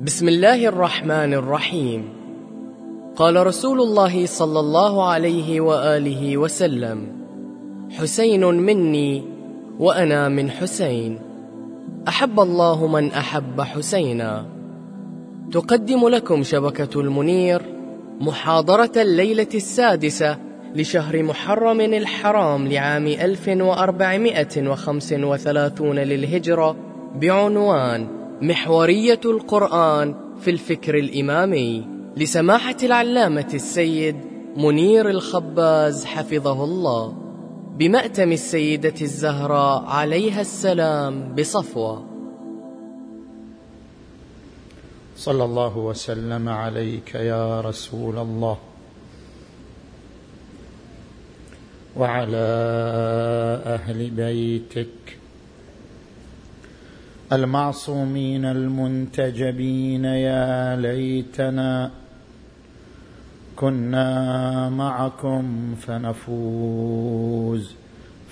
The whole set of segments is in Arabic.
بسم الله الرحمن الرحيم. قال رسول الله صلى الله عليه وآله وسلم حسين مني وأنا من حسين. أحب الله من أحب حسينا. تقدم لكم شبكة المنير محاضرة الليلة السادسة لشهر محرم الحرام لعام 1435 للهجرة بعنوان محورية القرآن في الفكر الإمامي لسماحة العلامة السيد منير الخباز حفظه الله بمأتم السيدة الزهراء عليها السلام بصفوة. صلى الله وسلم عليك يا رسول الله. وعلى أهل بيتك المعصومين المنتجبين يا ليتنا كنا معكم فنفوز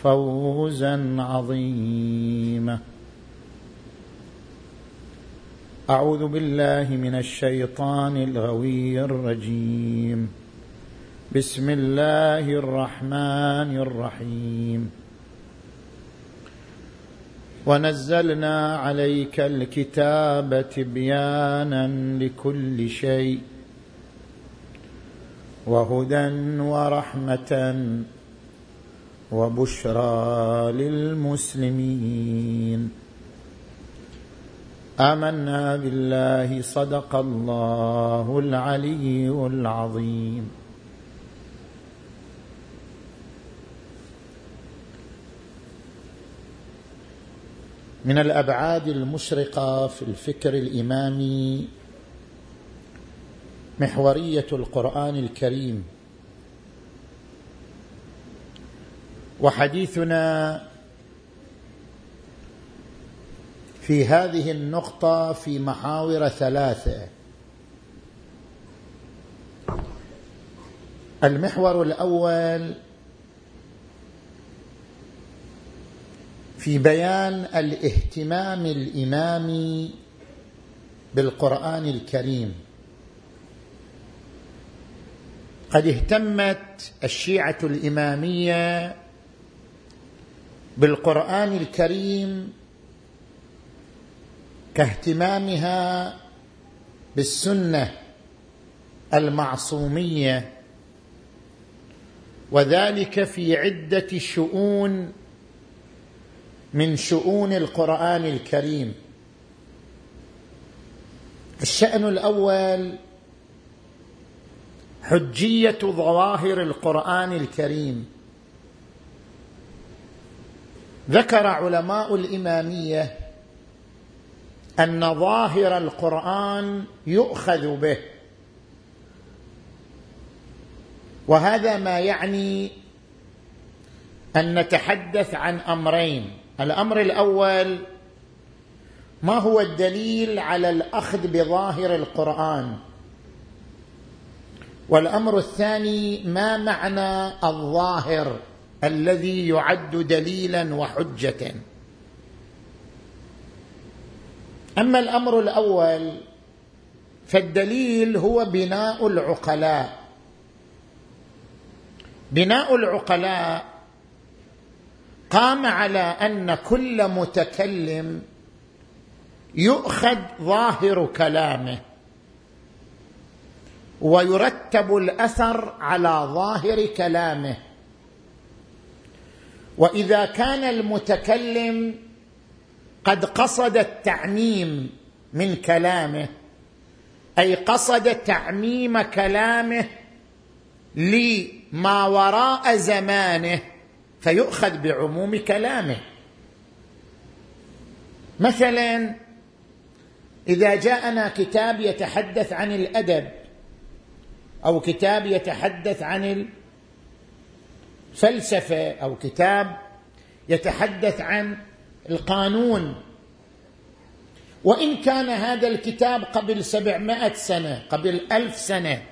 فوزا عظيما. أعوذ بالله من الشيطان الغوي الرجيم. بسم الله الرحمن الرحيم. ونزلنا عليك الكتاب تبيانا لكل شيء وهدى ورحمة وبشرى للمسلمين. آمنا بالله صدق الله العلي العظيم. من الأبعاد المشرقة في الفكر الإمامي محورية القرآن الكريم. وحديثنا في هذه النقطة في محاور ثلاثة. المحور الأول في بيان الاهتمام الامامي بالقرآن الكريم. قد اهتمت الشيعة الإمامية بالقرآن الكريم كاهتمامها بالسنة المعصومية وذلك في عدة شؤون من شؤون القرآن الكريم. الشأن الأول حجية ظواهر القرآن الكريم. ذكر علماء الإمامية أن ظاهر القرآن يؤخذ به. وهذا ما يعني أن نتحدث عن أمرين. الأمر الأول ما هو الدليل على الأخذ بظاهر القرآن؟ والأمر الثاني ما معنى الظاهر الذي يعد دليلا وحجة؟ أما الأمر الأول فالدليل هو بناء العقلاء. بناء العقلاء قام على أن كل متكلم يؤخذ ظاهر كلامه ويرتب الأثر على ظاهر كلامه. وإذا كان المتكلم قد قصد التعميم من كلامه أي قصد تعميم كلامه لما وراء زمانه فيؤخذ بعموم كلامه. مثلا إذا جاءنا كتاب يتحدث عن الأدب أو كتاب يتحدث عن الفلسفة أو كتاب يتحدث عن القانون. وإن كان هذا الكتاب قبل سبعمائة سنة قبل ألف سنة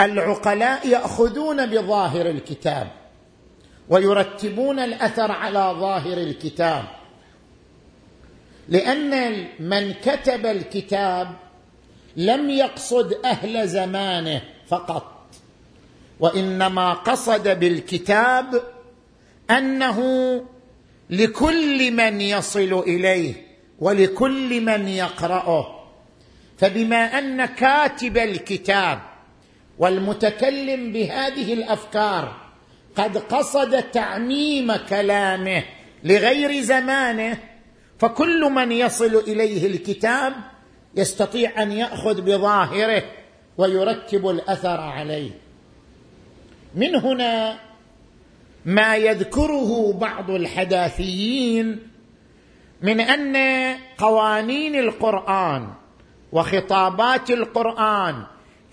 العقلاء يأخذون بظاهر الكتاب. ويرتبون الأثر على ظاهر الكتاب. لأن من كتب الكتاب لم يقصد أهل زمانه فقط. وإنما قصد بالكتاب أنه لكل من يصل إليه ولكل من يقرأه. فبما أن كاتب الكتاب والمتكلم بهذه الأفكار قد قصد تعميم كلامه لغير زمانه فكل من يصل إليه الكتاب يستطيع أن يأخذ بظاهره ويرتب الأثر عليه. من هنا ما يذكره بعض الحداثيين من أن قوانين القرآن وخطابات القرآن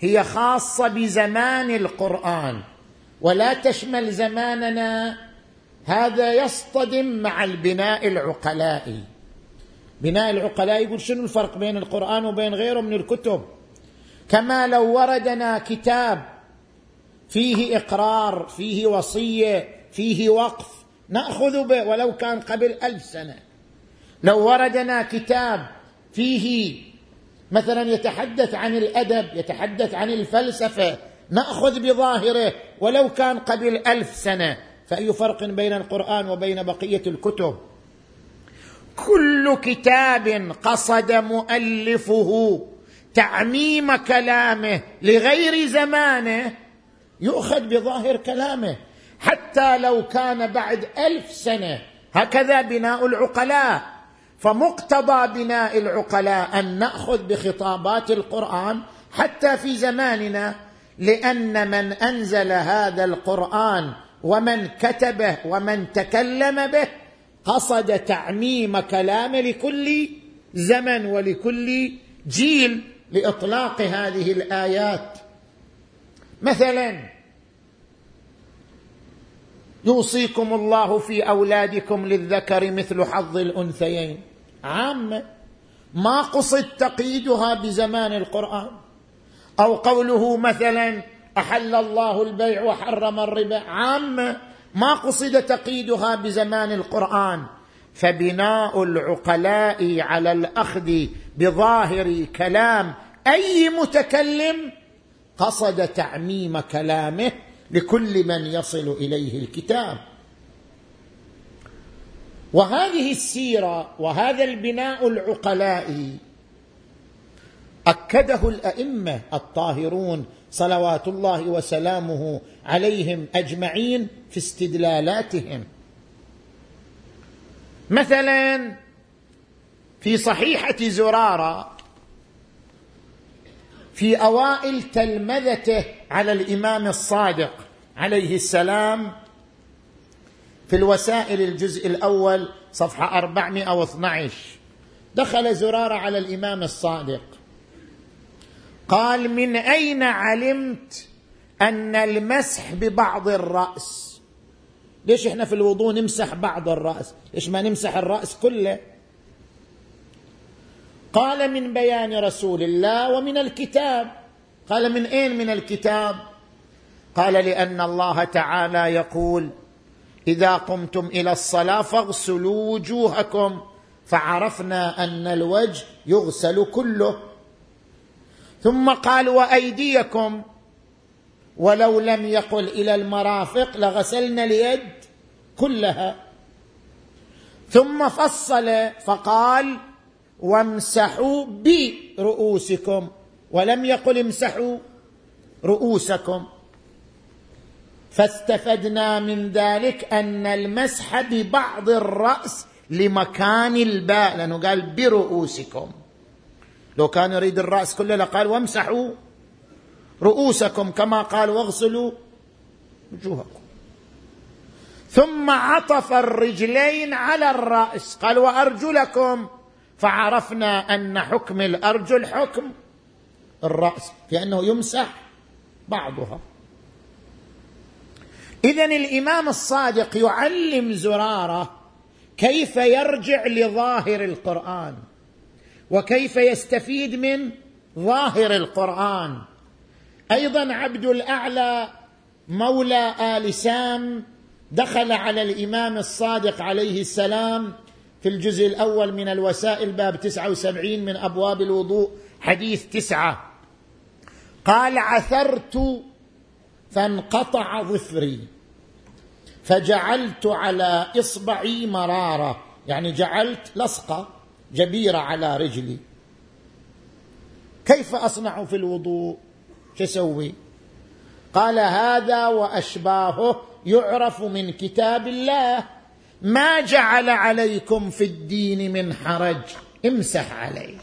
هي خاصة بزمان القرآن. ولا تشمل زماننا. هذا يصطدم مع البناء العقلائي. بناء العقلاء يقول شنو الفرق بين القرآن وبين غيره من الكتب؟ كما لو وردنا كتاب فيه إقرار فيه وصية فيه وقف نأخذ به ولو كان قبل ألف سنة. لو وردنا كتاب فيه مثلا يتحدث عن الأدب يتحدث عن الفلسفة نأخذ بظاهره ولو كان قبل ألف سنة. فأي فرق بين القرآن وبين بقية الكتب؟ كل كتاب قصد مؤلفه تعميم كلامه لغير زمانه يؤخذ بظاهر كلامه. حتى لو كان بعد ألف سنة. هكذا بناء العقلاء. فمقتضى بناء العقلاء أن نأخذ بخطابات القرآن حتى في زماننا. لأن من أنزل هذا القرآن ومن كتبه ومن تكلم به قصد تعميم كلامه لكل زمن ولكل جيل لإطلاق هذه الآيات. مثلا يوصيكم الله في أولادكم للذكر مثل حظ الأنثيين. عامة ما قصد تقييدها بزمان القرآن. أو قوله مثلا أحل الله البيع وحرم الربا. عامه ما قصد تقييدها بزمان القرآن. فبناء العقلاء على الأخذ بظاهر كلام أي متكلم قصد تعميم كلامه لكل من يصل إليه الكتاب. وهذه السيرة وهذا البناء العقلائي أكده الأئمة الطاهرون صلوات الله وسلامه عليهم أجمعين في استدلالاتهم. مثلا في صحيحة زرارة في أوائل تلمذته على الإمام الصادق عليه السلام في الوسائل الجزء الأول صفحة 412 دخل زرارة على الإمام الصادق. قال من أين علمت أن المسح ببعض الرأس؟ ليش إحنا في الوضوء نمسح بعض الرأس؟ ليش ما نمسح الرأس كله؟ قال من بيان رسول الله ومن الكتاب. قال من أين من الكتاب؟ قال لأن الله تعالى يقول إذا قمتم إلى الصلاة فاغسلوا وجوهكم. فعرفنا أن الوجه يغسل كله. ثم قال وأيديكم. ولو لم يقل إلى المرافق لغسلنا اليد كلها. ثم فصل فقال وامسحوا برؤوسكم. ولم يقل امسحوا رؤوسكم. فاستفدنا من ذلك أن المسح ببعض الرأس لمكان الباء لأنه قال برؤوسكم. لو كان يريد الرأس كله لقال وامسحوا رؤوسكم كما قال واغسلوا وجوهكم. ثم عطف الرجلين على الرأس. قال وأرجلكم. فعرفنا أن حكم الأرجل حكم الرأس لأنه يمسح بعضها. اذا الإمام الصادق يعلم زرارة كيف يرجع لظاهر القرآن. وكيف يستفيد من ظاهر القرآن. أيضا عبد الأعلى مولى آل سام دخل على الإمام الصادق عليه السلام في الجزء الأول من الوسائل باب تسعة وسبعين من أبواب الوضوء حديث تسعة. قال عثرت فانقطع ظفري فجعلت على إصبعي مرارة. يعني جعلت لصقة. جبيرة على رجلي. كيف أصنع في الوضوء؟ شو أسوي؟ قال هذا وأشباهه يعرف من كتاب الله. ما جعل عليكم في الدين من حرج. امسح عليه.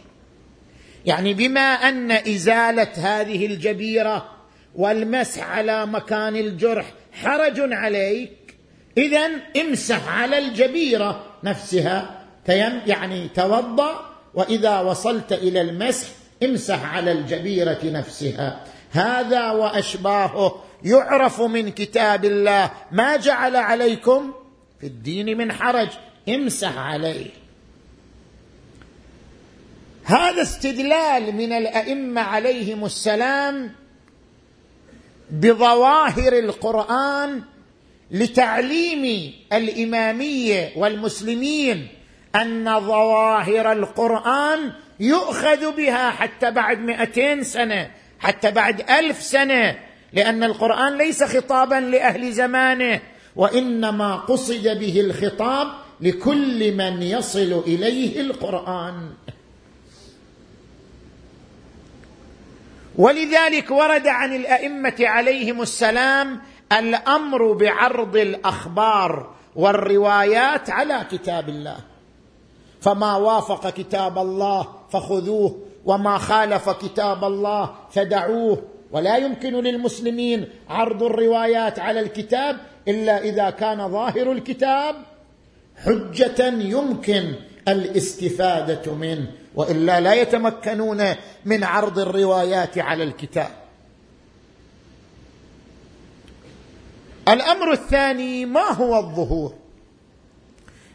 يعني بما أن إزالة هذه الجبيرة والمسح على مكان الجرح حرج عليك اذا امسح على الجبيرة نفسها. تيم يعني توضأ وإذا وصلت إلى المسح امسح على الجبيرة نفسها. هذا وأشباهه يعرف من كتاب الله. ما جعل عليكم في الدين من حرج امسح عليه. هذا استدلال من الأئمة عليهم السلام بظواهر القرآن لتعليم الإمامية والمسلمين. أن ظواهر القرآن يؤخذ بها حتى بعد مئتين سنة حتى بعد ألف سنة لأن القرآن ليس خطابا لأهل زمانه وإنما قصد به الخطاب لكل من يصل إليه القرآن. ولذلك ورد عن الأئمة عليهم السلام الأمر بعرض الأخبار والروايات على كتاب الله. فما وافق كتاب الله فخذوه وما خالف كتاب الله فدعوه. ولا يمكن للمسلمين عرض الروايات على الكتاب إلا إذا كان ظاهر الكتاب حجة يمكن الاستفادة منه وإلا لا يتمكنون من عرض الروايات على الكتاب. الأمر الثاني ما هو الظهور؟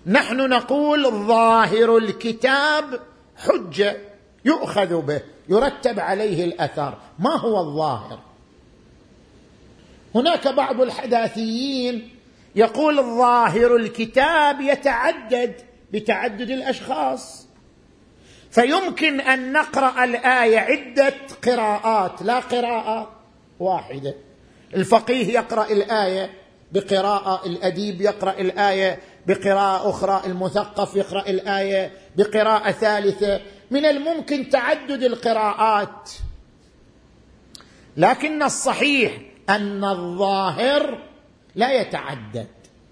نحن نقول ظاهر الكتاب حجة يؤخذ به يرتب عليه الأثر. ما هو الظاهر؟ هناك بعض الحداثيين يقول الظاهر الكتاب يتعدد بتعدد الأشخاص. فيمكن أن نقرأ الآية عدة قراءات لا قراءة واحدة. الفقيه يقرأ الآية بقراءة الأديب يقرأ الآية بقراءة أخرى المثقف يقرأ الآية بقراءة ثالثة. من الممكن تعدد القراءات. لكن الصحيح أن الظاهر لا يتعدد.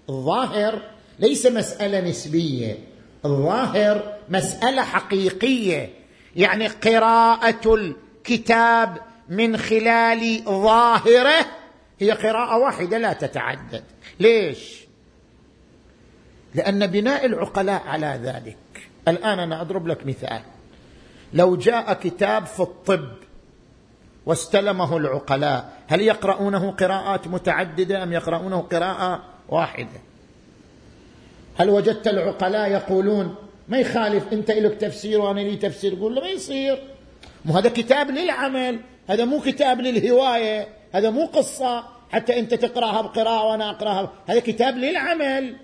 الظاهر ليس مسألة نسبية. الظاهر مسألة حقيقية. يعني قراءة الكتاب من خلال ظاهره هي قراءة واحدة لا تتعدد. ليش؟ لأن بناء العقلاء على ذلك. الآن أنا أضرب لك مثال. لو جاء كتاب في الطب واستلمه العقلاء هل يقرؤونه قراءات متعددة أم يقرؤونه قراءة واحدة؟ هل وجدت العقلاء يقولون ما يخالف أنت لك تفسير وأنا لي تفسير؟ يقول له ما يصير. مو هذا كتاب للعمل هذا مو كتاب للهواية هذا مو قصة حتى أنت تقرأها بقراءة وأنا أقرأها هذا كتاب للعمل.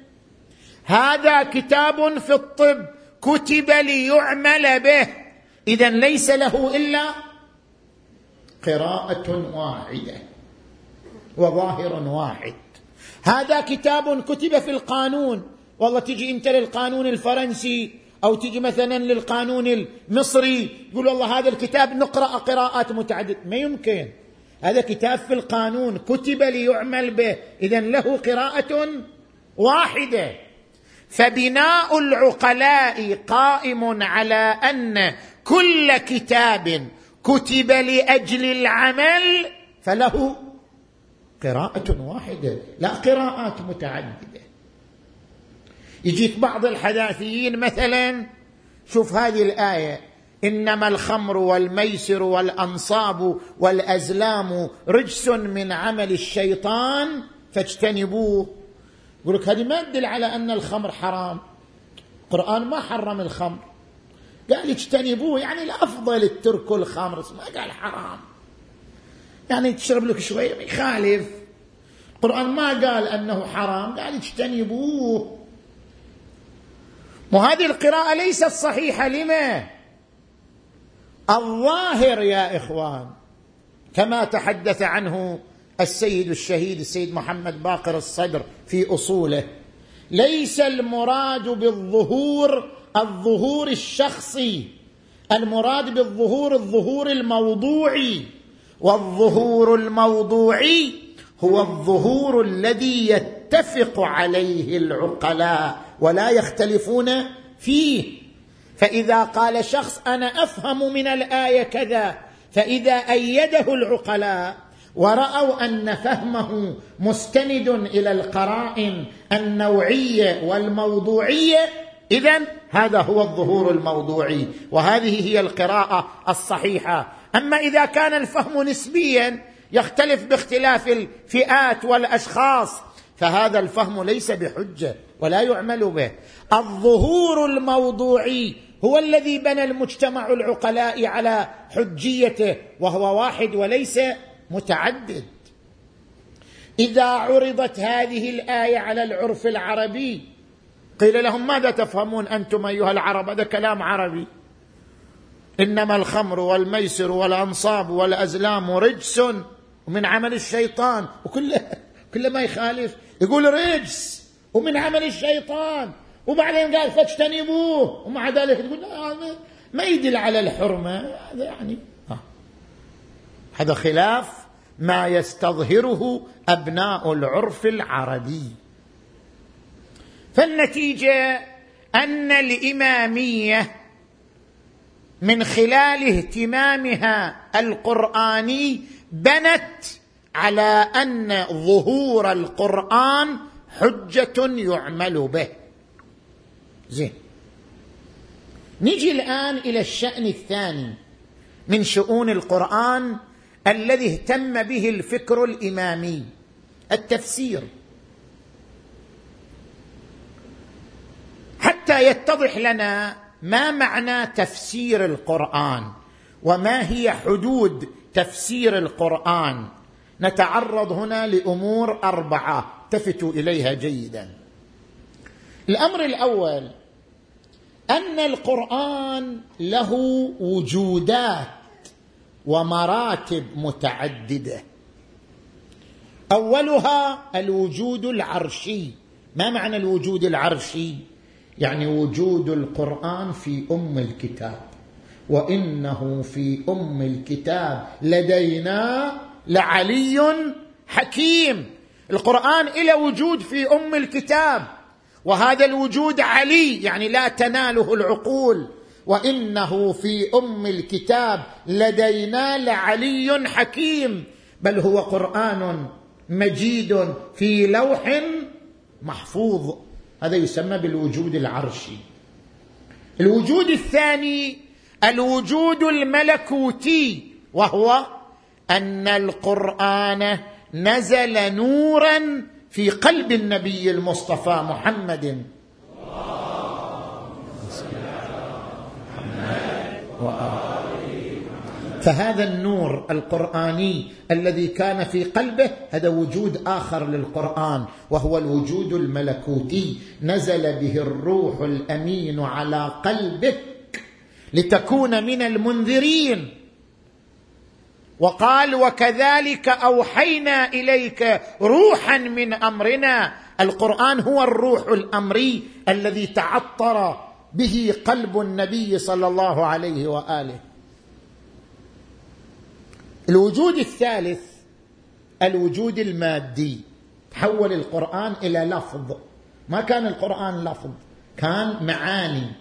هذا كتاب في الطب كتب ليعمل به. اذا ليس له إلا قراءة واحدة وظاهر واحد. هذا كتاب كتب في القانون. والله تجي أنت للقانون الفرنسي أو تجي مثلا للقانون المصري يقول والله هذا الكتاب نقرأ قراءات متعددة. ما يمكن. هذا كتاب في القانون كتب ليعمل به. اذا له قراءة واحدة. فبناء العقلاء قائم على أن كل كتاب كتب لأجل العمل فله قراءة واحدة لا قراءات متعددة. يجيك بعض الحداثيين مثلا شوف هذه الآية إنما الخمر والميسر والأنصاب والأزلام رجس من عمل الشيطان فاجتنبوه. يقول لك هذه ما تدل على أن الخمر حرام. القرآن ما حرم الخمر. قال اجتنبوه يعني الأفضل الترك الخمر ما قال حرام. يعني تشرب لك شوية ما يخالف. القرآن ما قال أنه حرام قال اجتنبوه. وهذه القراءة ليست صحيحة لما؟ الظاهر يا إخوان كما تحدث عنه السيد الشهيد السيد محمد باقر الصدر في أصوله. ليس المراد بالظهور الظهور الشخصي. المراد بالظهور الظهور الموضوعي. والظهور الموضوعي هو الظهور الذي يتفق عليه العقلاء ولا يختلفون فيه. فإذا قال شخص أنا أفهم من الآية كذا فإذا أيده العقلاء ورأوا أن فهمه مستند إلى القرائن النوعية والموضوعية. اذا هذا هو الظهور الموضوعي وهذه هي القراءة الصحيحة. أما إذا كان الفهم نسبيا يختلف باختلاف الفئات والأشخاص فهذا الفهم ليس بحجة ولا يعمل به. الظهور الموضوعي هو الذي بنى المجتمع العقلاء على حجيته وهو واحد وليس متعدد. إذا عرضت هذه الآية على العرف العربي قيل لهم ماذا تفهمون أنتم أيها العرب؟ هذا كلام عربي. إنما الخمر والميسر والأنصاب والأزلام رجس ومن عمل الشيطان وكل كل ما يخالف يقول رجس ومن عمل الشيطان وبعدين قال فاجتنبوه ومع ذلك تقول هذا ما يدل على الحرمة. هذا يعني هذا خلاف ما يستظهره أبناء العرف العربي. فالنتيجة أن الإمامية من خلال اهتمامها القرآني بنت على أن ظهور القرآن حجة يعمل به. زين. نجي الآن إلى الشأن الثاني من شؤون القرآن الذي اهتم به الفكر الإمامي التفسير. حتى يتضح لنا ما معنى تفسير القرآن وما هي حدود تفسير القرآن. نتعرض هنا لأمور أربعة التفتوا إليها جيدا. الأمر الأول أن القرآن له وجودات. ومراتب متعددة. أولها الوجود العرشي. ما معنى الوجود العرشي؟ يعني وجود القرآن في أم الكتاب. وإنه في أم الكتاب لدينا لعلي حكيم. القرآن له وجود في أم الكتاب. وهذا الوجود علي يعني لا تناله العقول. وإنه في أم الكتاب لدينا لعلي حكيم بل هو قرآن مجيد في لوح محفوظ. هذا يسمى بالوجود العرشي. الوجود الثاني الوجود الملكوتي وهو أن القرآن نزل نورا في قلب النبي المصطفى محمد. فهذا النور القرآني الذي كان في قلبه هذا وجود آخر للقرآن وهو الوجود الملكوتي. نزل به الروح الأمين على قلبك لتكون من المنذرين. وقال وكذلك أوحينا إليك روحا من أمرنا القرآن هو الروح الأمري الذي تعطر به قلب النبي صلى الله عليه وآله. الوجود الثالث الوجود المادي. تحول القرآن إلى لفظ. ما كان القرآن لفظ كان معاني.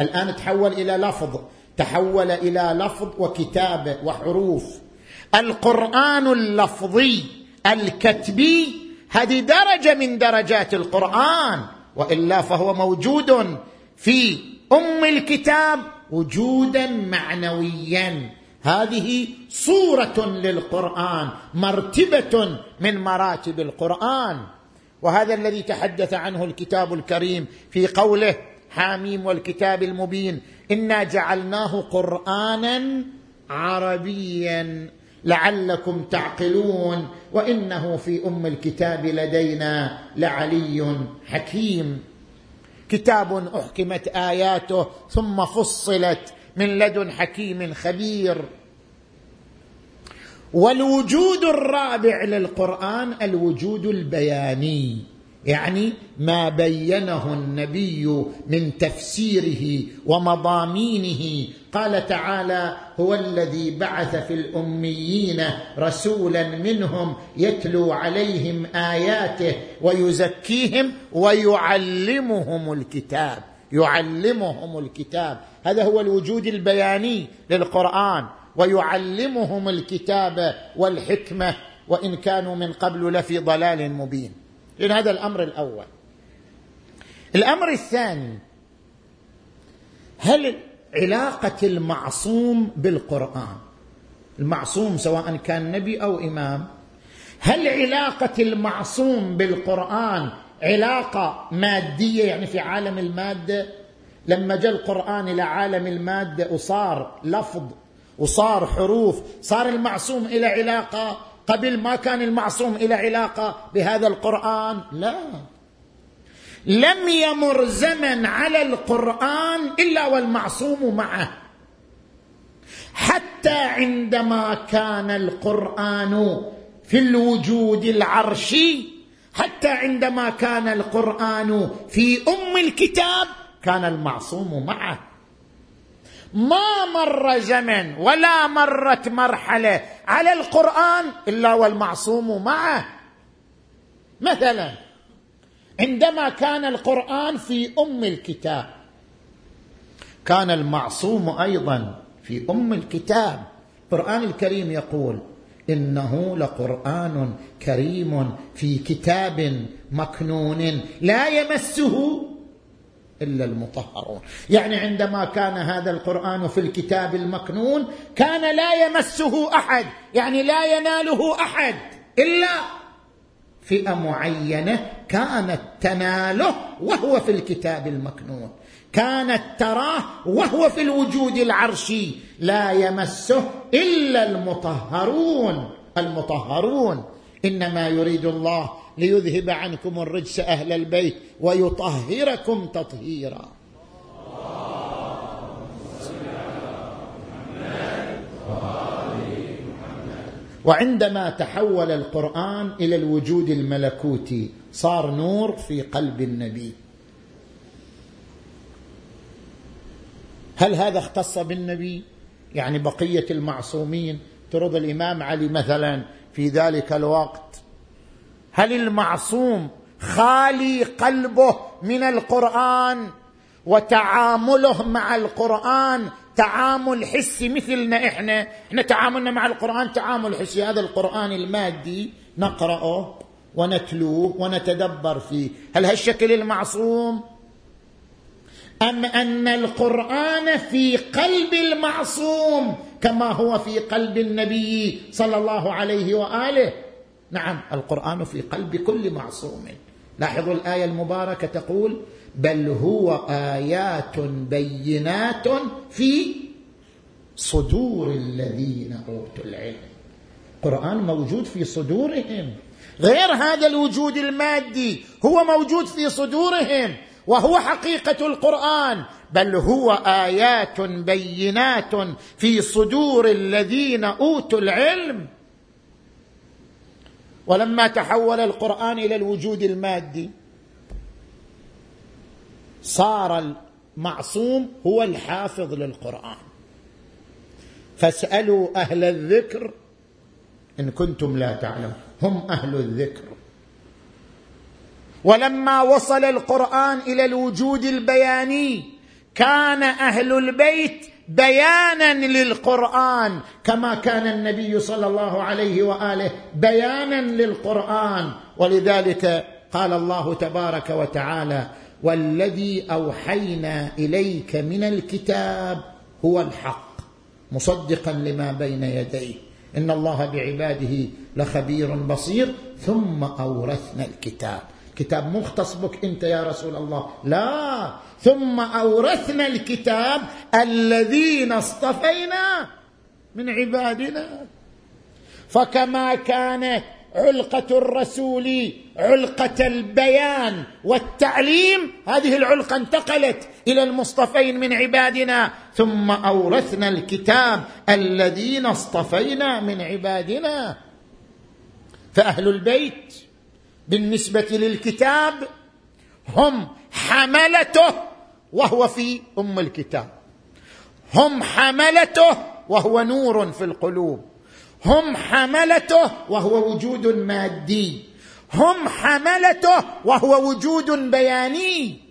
الآن تحول إلى لفظ. تحول إلى لفظ وكتابة وحروف. القرآن اللفظي الكتبي هذه درجة من درجات القرآن. وإلا فهو موجود. في أم الكتاب وجودا معنويا. هذه صورة للقرآن مرتبة من مراتب القرآن. وهذا الذي تحدث عنه الكتاب الكريم في قوله حاميم والكتاب المبين إنا جعلناه قرآنا عربيا. لعلكم تعقلون وإنه في أم الكتاب لدينا لعلي حكيم. كتاب أحكمت آياته ثم فصلت من لدن حكيم خبير. والوجود الرابع للقرآن الوجود البياني. يعني ما بينه النبي من تفسيره ومضامينه. قال تعالى هو الذي بعث في الأميين رسولا منهم يتلو عليهم آياته ويزكيهم ويعلمهم الكتاب. يعلمهم الكتاب. هذا هو الوجود البياني للقرآن. ويعلمهم الكتاب والحكمة. وإن كانوا من قبل لفي ضلال مبين. إذن هذا الأمر الأول. الأمر الثاني هل علاقة المعصوم بالقرآن المعصوم سواء كان نبي أو إمام هل علاقة المعصوم بالقرآن علاقة مادية يعني في عالم المادة؟ لما جاء القرآن إلى عالم المادة وصار لفظ وصار حروف صار المعصوم إلى علاقة قبل ما كان المعصوم إلى علاقة بهذا القرآن؟ لا. لم يمر زمن على القرآن إلا والمعصوم معه. حتى عندما كان القرآن في الوجود العرشي حتى عندما كان القرآن في أم الكتاب كان المعصوم معه. ما مر زمن ولا مرت مرحلة على القرآن إلا والمعصوم معه. مثلا عندما كان القرآن في أم الكتاب كان المعصوم أيضا في أم الكتاب. القرآن الكريم يقول إنه لقرآن كريم في كتاب مكنون لا يمسه إلا المطهرون. يعني عندما كان هذا القرآن في الكتاب المكنون كان لا يمسه أحد يعني لا يناله أحد إلا فئة معينة كانت تناله وهو في الكتاب المكنون. كانت تراه وهو في الوجود العرشي. لا يمسه إلا المطهرون. المطهرون. إنما يريد الله ليذهب عنكم الرجس أهل البيت ويطهركم تطهيرا. وعندما تحول القرآن إلى الوجود الملكوتي صار نور في قلب النبي. هل هذا اختص بالنبي؟ يعني بقية المعصومين ترد الإمام علي مثلا في ذلك الوقت. هل المعصوم خالي قلبه من القرآن وتعامله مع القرآن تعامل حسي مثلنا إحنا؟ إحنا تعاملنا مع القرآن تعامل حسي. هذا القرآن المادي نقرأه ونتلوه ونتدبر فيه. هل هالشكل المعصوم؟ أم أن القرآن في قلب المعصوم كما هو في قلب النبي صلى الله عليه وآله. نعم القرآن في قلب كل معصوم. لاحظوا الآية المباركة تقول بل هو آيات بينات في صدور الذين أوتوا العلم. القران موجود في صدورهم. غير هذا الوجود المادي هو موجود في صدورهم وهو حقيقة القرآن. بل هو آيات بينات في صدور الذين أوتوا العلم. ولما تحول القرآن إلى الوجود المادي صار المعصوم هو الحافظ للقرآن. فاسألوا أهل الذكر إن كنتم لا تعلمون هم أهل الذكر. ولما وصل القرآن إلى الوجود البياني كان أهل البيت بيانا للقرآن كما كان النبي صلى الله عليه وآله بيانا للقرآن. ولذلك قال الله تبارك وتعالى والذي أوحينا إليك من الكتاب هو الحق. مصدقا لما بين يديه. إن الله بعباده لخبير بصير. ثم أورثنا الكتاب. كتاب مختص بك انت يا رسول الله. لا. ثم أورثنا الكتاب الذين اصطفينا من عبادنا. فكما كان علقة الرسول علقة البيان والتعليم هذه العلقة انتقلت إلى المصطفين من عبادنا. ثم أورثنا الكتاب الذين اصطفينا من عبادنا. فأهل البيت بالنسبة للكتاب هم حملته وهو في أم الكتاب. هم حملته وهو نور في القلوب. هم حملته وهو وجود مادي. هم حملته وهو وجود بياني.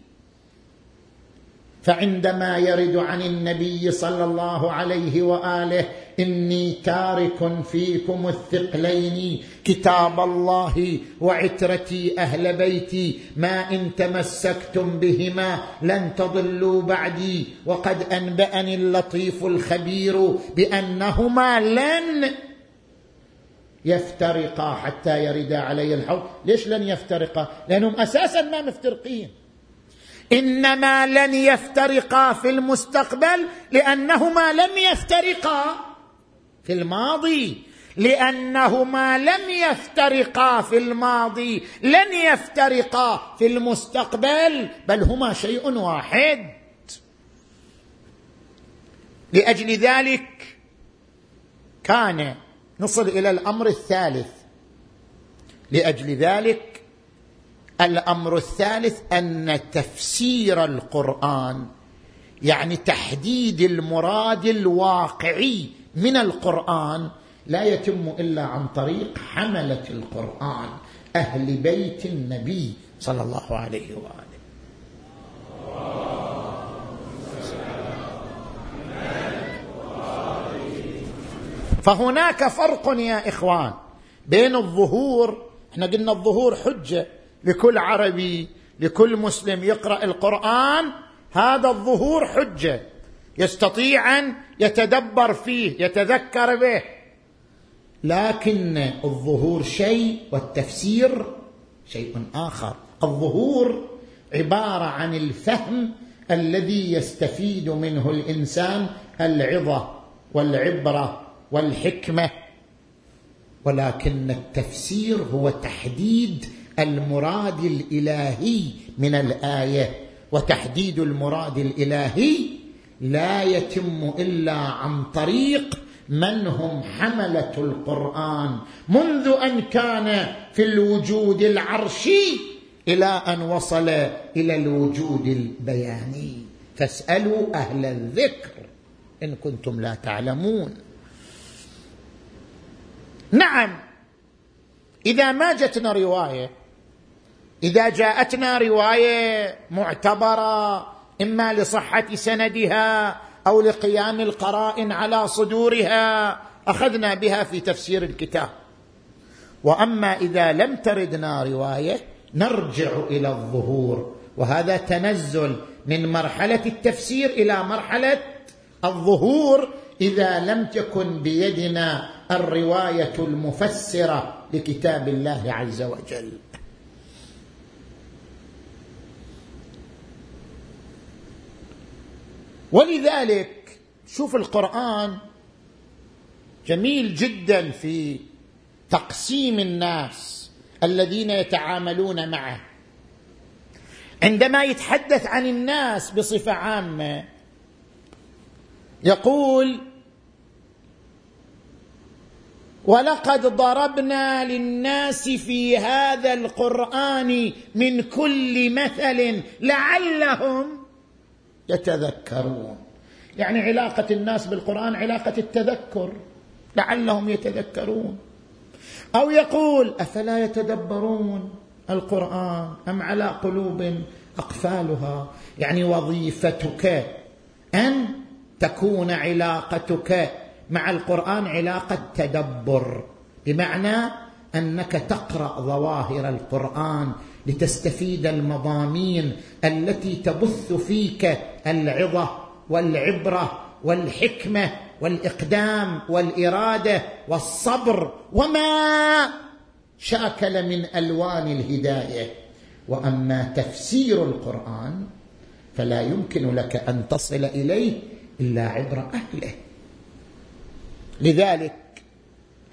فعندما يرد عن النبي صلى الله عليه وآله إني تارك فيكم الثقلين كتاب الله وعترتي أهل بيتي ما إن تمسكتم بهما لن تضلوا بعدي. وقد أنبأني اللطيف الخبير بأنهما لن يفترقا حتى يردا علي الحوض. ليش لن يفترقا؟ لأنهم أساسا ما مفترقين. إنما لن يفترقا في المستقبل لأنهما لم يفترقا في الماضي لأنهما لم يفترقا في الماضي لن يفترقا في المستقبل بل هما شيء واحد. لأجل ذلك كان نصل إلى الأمر الثالث. لأجل ذلك الأمر الثالث أن تفسير القرآن يعني تحديد المراد الواقعي من القرآن لا يتم إلا عن طريق حملة القرآن أهل بيت النبي صلى الله عليه وآله. فهناك فرق يا إخوان بين الظهور إحنا قلنا الظهور حجة لكل عربي لكل مسلم يقرأ القرآن هذا الظهور حجة. يستطيع أن يتدبر فيه يتذكر به. لكن الظهور شيء والتفسير شيء آخر. الظهور عبارة عن الفهم الذي يستفيد منه الإنسان العظة والعبرة والحكمة. ولكن التفسير هو تحديد المراد الإلهي من الآية وتحديد المراد الإلهي لا يتم إلا عن طريق من هم حملة القرآن. منذ أن كان في الوجود العرشي إلى أن وصل إلى الوجود البياني. فاسألوا أهل الذكر إن كنتم لا تعلمون. نعم إذا ما جتنا رواية إذا جاءتنا رواية معتبرة إما لصحة سندها أو لقيام القرائن على صدورها أخذنا بها في تفسير الكتاب. وأما إذا لم تردنا رواية نرجع إلى الظهور. وهذا تنزل من مرحلة التفسير إلى مرحلة الظهور. إذا لم تكن بيدنا الرواية المفسرة لكتاب الله عز وجل. ولذلك شوف القرآن جميل جدا في تقسيم الناس الذين يتعاملون معه. عندما يتحدث عن الناس بصفة عامة يقول ولقد ضربنا للناس في هذا القرآن من كل مثل لعلهم يتذكرون. يعني علاقة الناس بالقرآن علاقة التذكر لعلهم يتذكرون. أو يقول أفلا يتدبرون القرآن أم على قلوب أقفالها؟ يعني وظيفتك أن تكون علاقتك مع القرآن علاقة تدبر بمعنى أنك تقرأ ظواهر القرآن لتستفيد المضامين التي تبث فيك العظة والعبرة والحكمة والإقدام والإرادة والصبر وما شاكل من ألوان الهداية. وأما تفسير القرآن فلا يمكن لك أن تصل إليه إلا عبر أهله. لذلك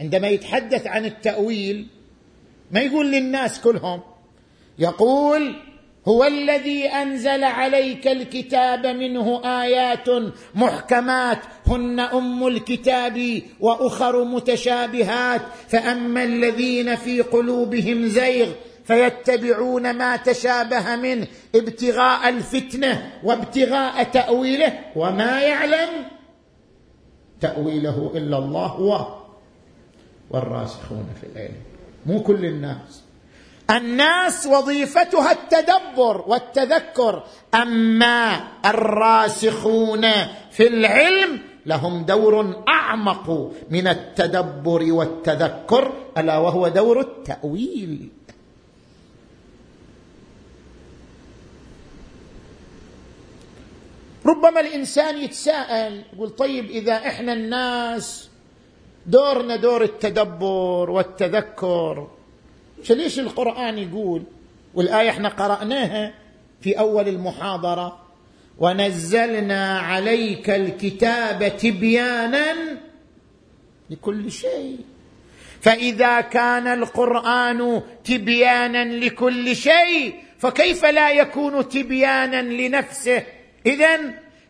عندما يتحدث عن التأويل ما يقول للناس كلهم يقول هو الذي أنزل عليك الكتاب منه آيات محكمات هن أم الكتاب وأخر متشابهات فأما الذين في قلوبهم زيغ فيتبعون ما تشابه منه ابتغاء الفتنة وابتغاء تأويله وما يعلم تأويله إلا الله والراسخون في العلم. مو كل الناس. الناس وظيفتها التدبر والتذكر. أما الراسخون في العلم لهم دور أعمق من التدبر والتذكر ألا وهو دور التأويل. ربما الإنسان يتساءل يقول طيب إذا إحنا الناس دورنا دور التدبر والتذكر ليش القرآن يقول والآية إحنا قرأناها في أول المحاضرة؟ ونزلنا عليك الكتاب تبيانا لكل شيء. فإذا كان القرآن تبيانا لكل شيء فكيف لا يكون تبيانا لنفسه؟ إذا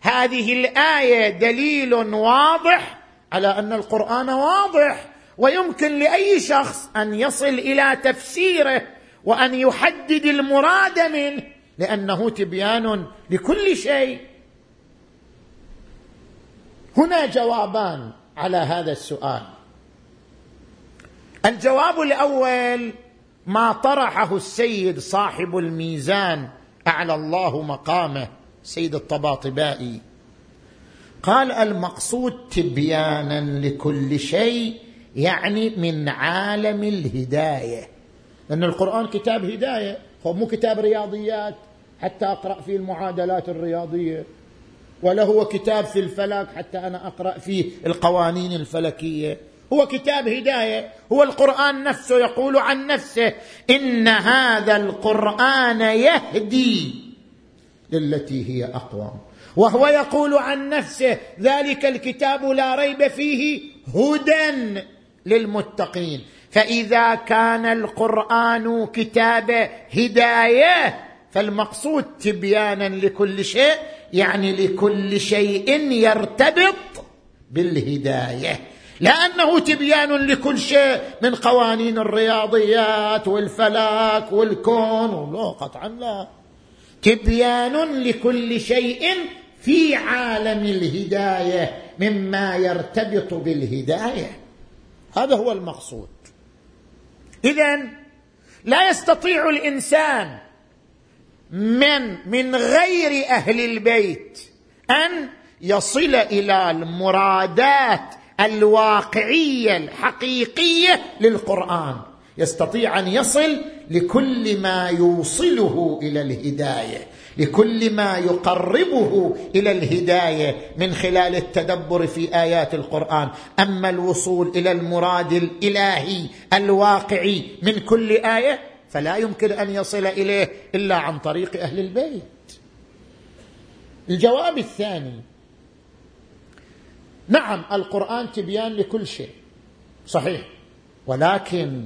هذه الآية دليل واضح على أن القرآن واضح. ويمكن لأي شخص أن يصل إلى تفسيره وأن يحدد المراد منه لأنه تبيان لكل شيء. هنا جوابان على هذا السؤال. الجواب الأول ما طرحه السيد صاحب الميزان أعلى الله مقامه سيد الطباطبائي. قال المقصود تبيانا لكل شيء يعني من عالم الهداية. لأن القرآن كتاب هداية هو مو كتاب رياضيات. حتى أقرأ فيه المعادلات الرياضية. ولا هو كتاب في الفلك حتى أنا أقرأ فيه القوانين الفلكية. هو كتاب هداية. هو القرآن نفسه يقول عن نفسه إن هذا القرآن يهدي للتي هي أقوم. وهو يقول عن نفسه ذلك الكتاب لا ريب فيه هدى. للمتقين. فإذا كان القرآن كتاب هداية فالمقصود تبيانا لكل شيء يعني لكل شيء يرتبط بالهداية. لأنه تبيان لكل شيء من قوانين الرياضيات والفلك والكون. لا قطعا لا. تبيان لكل شيء في عالم الهداية مما يرتبط بالهداية. هذا هو المقصود. اذا لا يستطيع الإنسان من من غير أهل البيت أن يصل إلى المرادات الواقعية الحقيقية للقرآن. يستطيع أن يصل لكل ما يوصله إلى الهداية. لكل ما يقربه إلى الهداية من خلال التدبر في آيات القرآن. أما الوصول إلى المراد الإلهي الواقعي من كل آية فلا يمكن أن يصل إليه إلا عن طريق أهل البيت. الجواب الثاني نعم القرآن تبيان لكل شيء صحيح ولكن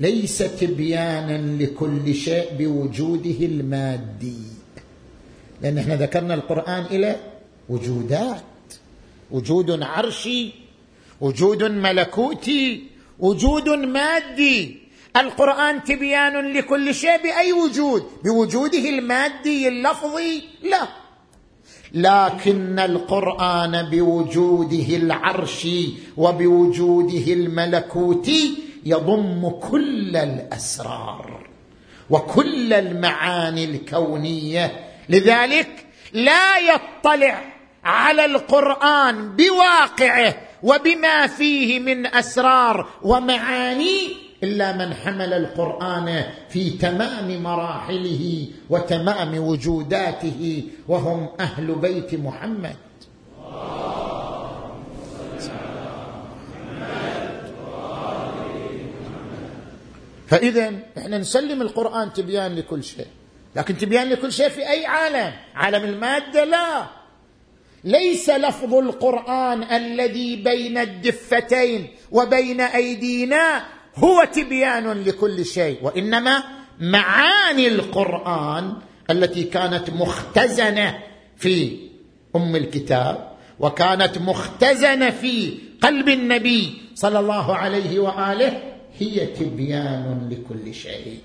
ليس تبيانا لكل شيء بوجوده المادي. لأن إحنا ذكرنا القرآن إلى وجودات. وجود عرشي وجود ملكوتي وجود مادي. القرآن تبيان لكل شيء بأي وجود؟ بوجوده المادي اللفظي؟ لا. لكن القرآن بوجوده العرشي وبوجوده الملكوتي يضم كل الأسرار وكل المعاني الكونية لذلك لا يطلع على القرآن بواقعه وبما فيه من أسرار ومعاني إلا من حمل القرآن في تمام مراحله وتمام وجوداته وهم أهل بيت محمد. فاذا إحنا نسلم القرآن تبيان لكل شيء. لكن تبيان لكل شيء في أي عالم؟ عالم المادة لا. ليس لفظ القرآن الذي بين الدفتين وبين أيدينا هو تبيان لكل شيء وإنما معاني القرآن التي كانت مختزنة في أم الكتاب وكانت مختزنة في قلب النبي صلى الله عليه وآله هي تبيان لكل شيء.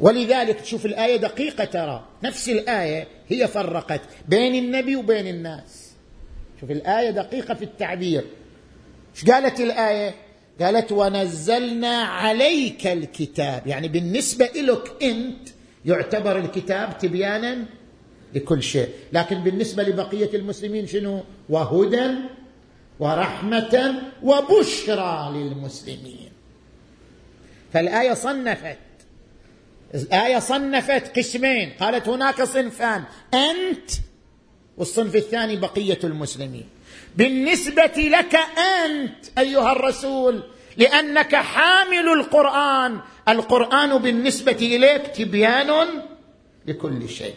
ولذلك تشوف الآية دقيقة ترى. نفس الآية هي فرقت بين النبي وبين الناس. شوف الآية دقيقة في التعبير. إيش قالت الآية؟ قالت ونزلنا عليك الكتاب. يعني بالنسبة لك أنت يعتبر الكتاب تبيانا لكل شيء. لكن بالنسبة لبقية المسلمين شنو؟ وهدى ورحمة وبشرى للمسلمين. فالآية صنفت الآية صنفت قسمين. قالت هناك صنفان. أنت والصنف الثاني بقية المسلمين. بالنسبة لك أنت أيها الرسول لأنك حامل القرآن. القرآن بالنسبة إليك تبيان لكل شيء.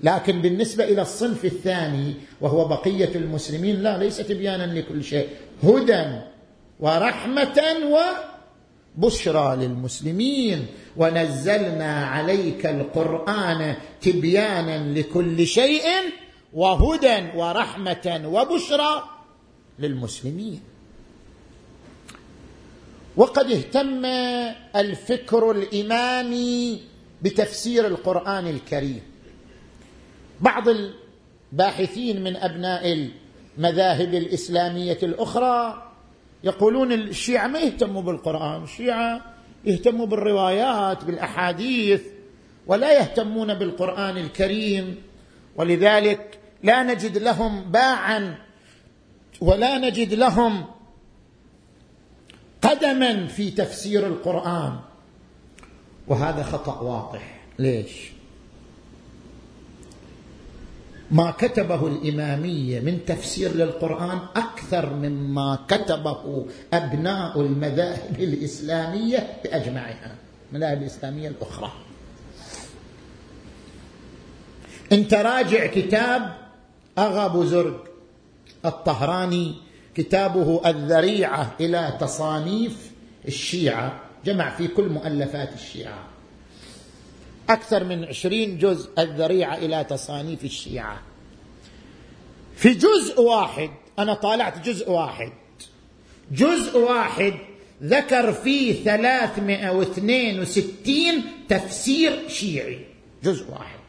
لكن بالنسبة إلى الصنف الثاني وهو بقية المسلمين لا ليس تبيانا لكل شيء. هدى ورحمة وبشرى للمسلمين ونزلنا عليك القرآن تبيانا لكل شيء وهدى ورحمة وبشرى للمسلمين. وقد اهتم الفكر الإمامي بتفسير القرآن الكريم. بعض الباحثين من أبناء المذاهب الإسلامية الأخرى يقولون الشيعة ما يهتموا بالقرآن الشيعة يهتموا بالروايات بالأحاديث ولا يهتمون بالقرآن الكريم. ولذلك لا نجد لهم باعا ولا نجد لهم قدما في تفسير القرآن. وهذا خطأ واضح. ليش؟ ما كتبه الإمامية من تفسير للقرآن أكثر مما كتبه أبناء المذاهب الإسلامية بأجمعها المذاهب الإسلامية الأخرى. أنت راجع كتاب اغا بزرق الطهراني كتابه الذريعة إلى تصانيف الشيعة جمع في كل مؤلفات الشيعة. أكثر من عشرين جزء الذريعة إلى تصانيف الشيعة. في جزء واحد أنا طالعت جزء واحد. جزء واحد ذكر فيه ثلاثمائة واثنين وستين تفسير شيعي. جزء واحد.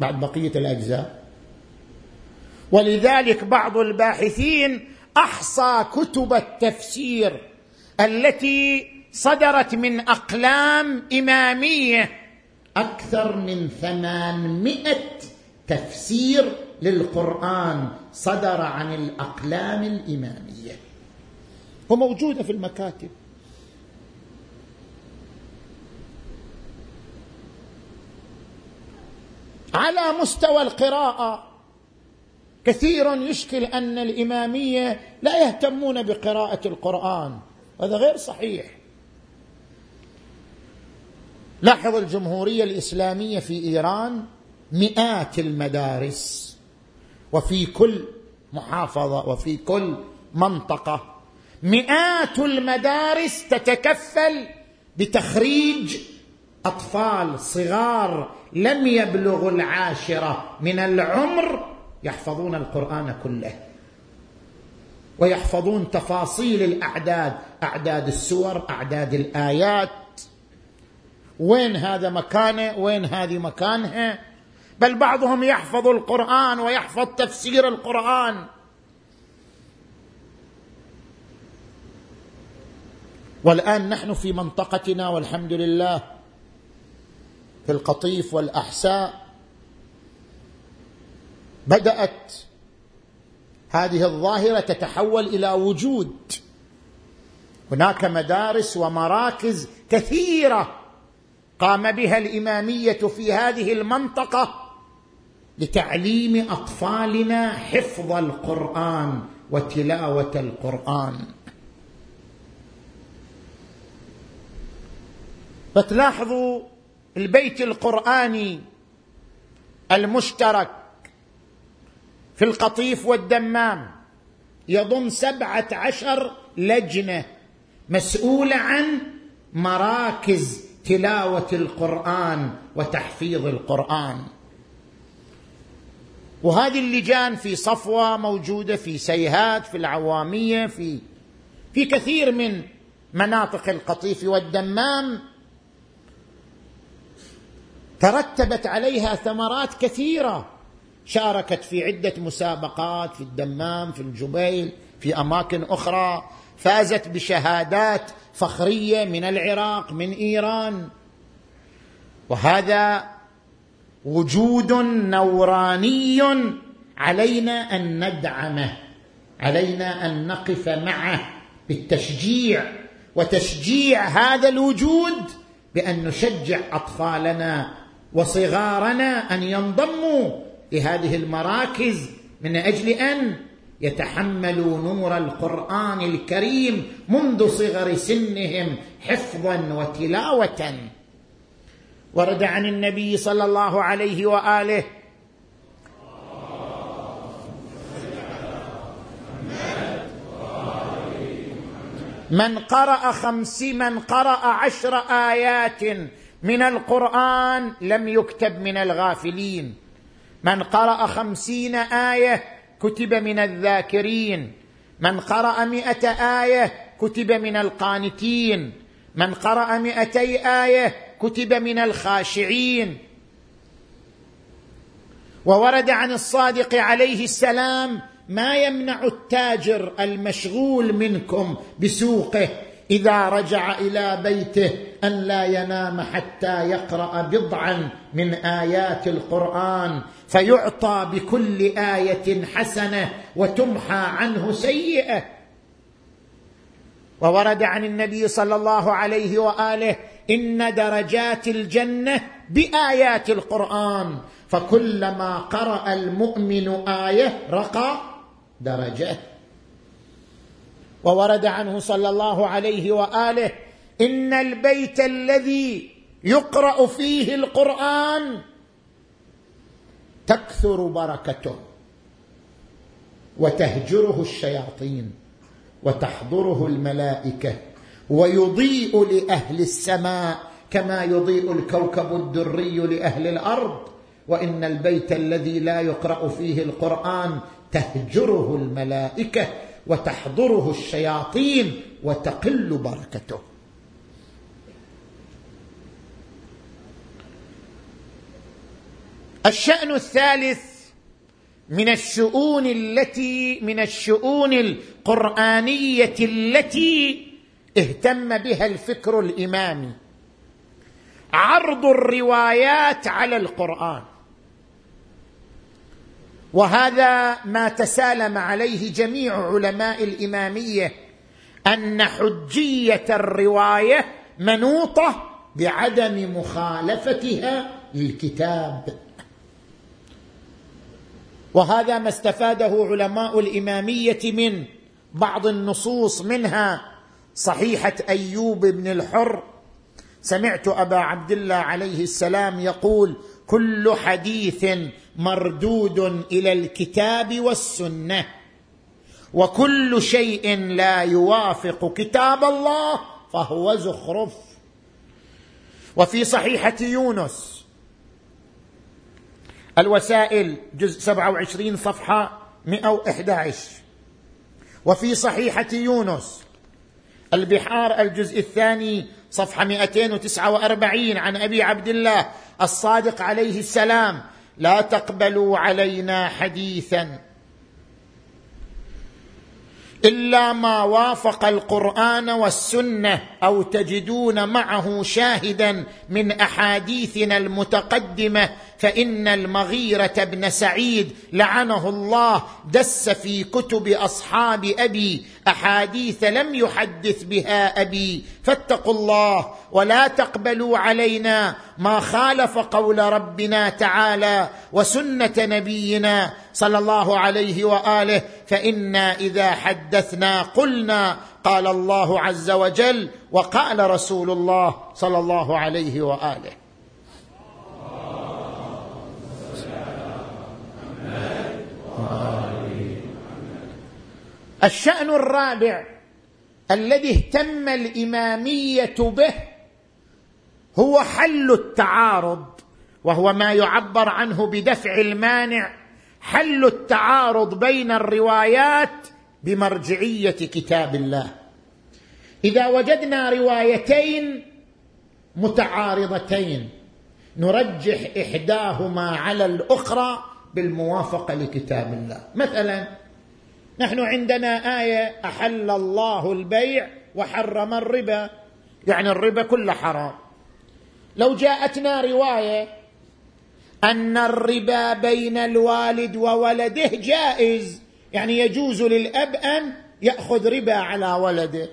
بعد بقية الأجزاء. ولذلك بعض الباحثين أحصى كتب التفسير التي صدرت من أقلام إمامية. أكثر من ثمانمائة تفسير للقرآن صدر عن الأقلام الإمامية. وموجودة في المكاتب. على مستوى القراءة كثير يشكل أن الإمامية لا يهتمون بقراءة القرآن. هذا غير صحيح. لاحظ الجمهورية الإسلامية في إيران مئات المدارس وفي كل محافظة وفي كل منطقة. مئات المدارس تتكفل بتخريج أطفال صغار لم يبلغوا العاشرة من العمر يحفظون القرآن كله ويحفظون تفاصيل الأعداد أعداد السور أعداد الآيات. وين هذا مكانه؟ وين هذه مكانها؟ بل بعضهم يحفظ القرآن ويحفظ تفسير القرآن. والآن نحن في منطقتنا والحمد لله في القطيف والأحساء بدأت هذه الظاهرة تتحول إلى وجود. هناك مدارس ومراكز كثيرة قام بها الإمامية في هذه المنطقة لتعليم أطفالنا حفظ القرآن وتلاوة القرآن. فتلاحظوا البيت القرآني المشترك في القطيف والدمام يضم سبعة عشر لجنة مسؤولة عن مراكز تلاوة القرآن وتحفيظ القرآن. وهذه اللجان في صفوة موجودة في سيهات في العوامية في في كثير من مناطق القطيف والدمام. ترتبت عليها ثمرات كثيرة. شاركت في عدة مسابقات في الدمام في الجبيل في أماكن أخرى. فازت بشهادات فخرية من العراق من إيران. وهذا وجود نوراني علينا أن ندعمه علينا أن نقف معه بالتشجيع. وتشجيع هذا الوجود بأن نشجع أطفالنا وصغارنا أن ينضموا لهذه المراكز من أجل أن يتحملوا نور القرآن الكريم منذ صغر سنهم حفظا وتلاوه. ورد عن النبي صلى الله عليه وآله من قرأ خمس من قرأ عشر آيات من القرآن لم يكتب من الغافلين. من قرأ خمسين آية كتب من الذاكرين. من قرأ مئة آية كتب من القانتين. من قرأ مئتي آية كتب من الخاشعين. وورد عن الصادق عليه السلام ما يمنع التاجر المشغول منكم بسوقه إذا رجع إلى بيته أن لا ينام حتى يقرأ بضعا من آيات القرآن. فيعطى بكل آية حسنة وتمحى عنه سيئة. وورد عن النبي صلى الله عليه وآله إن درجات الجنة بآيات القرآن فكلما قرأ المؤمن آية رقى درجة. وورد عنه صلى الله عليه وآله إن البيت الذي يقرأ فيه القرآن تكثر بركته وتهجره الشياطين وتحضره الملائكة ويضيء لأهل السماء كما يضيء الكوكب الدري لأهل الأرض. وإن البيت الذي لا يقرأ فيه القرآن تهجره الملائكة وتحضره الشياطين وتقل بركته. الشأن الثالث من الشؤون التي من الشؤون القرآنية التي اهتم بها الفكر الإمامي. عرض الروايات على القرآن. وهذا ما تسالم عليه جميع علماء الإمامية أن حجية الرواية منوطة بعدم مخالفتها للكتاب. وهذا ما استفاده علماء الإمامية من بعض النصوص منها صحيحة أيوب بن الحر. سمعت أبا عبد الله عليه السلام يقول كل حديث مردود إلى الكتاب والسنة وكل شيء لا يوافق كتاب الله فهو زخرف. وفي صحيحة يونس الوسائل جزء 27 صفحة 111 وفي صحيحة يونس البحار الجزء الثاني صفحة 249 عن أبي عبد الله الصادق عليه السلام لا تقبلوا علينا حديثا. إلا ما وافق القرآن والسنة أو تجدون معه شاهدا من أحاديثنا المتقدمة فإن المغيرة بن سعيد لعنه الله دس في كتب أصحاب أبي أحاديث لم يحدث بها أبي. فاتقوا الله ولا تقبلوا علينا ما خالف قول ربنا تعالى وسنة نبينا صلى الله عليه وآله. فإنا إذا حدثنا قلنا قال الله عز وجل وقال رسول الله صلى الله عليه وآله. الشأن الرابع الذي اهتم الإمامية به هو حل التعارض وهو ما يعبر عنه بدفع المانع حل التعارض بين الروايات بمرجعية كتاب الله. إذا وجدنا روايتين متعارضتين نرجح إحداهما على الأخرى بالموافقة لكتاب الله. مثلا نحن عندنا آية أحل الله البيع وحرم الربا. يعني الربا كله حرام. لو جاءتنا رواية أن الربا بين الوالد وولده جائز يعني يجوز للأب أن يأخذ ربا على ولده.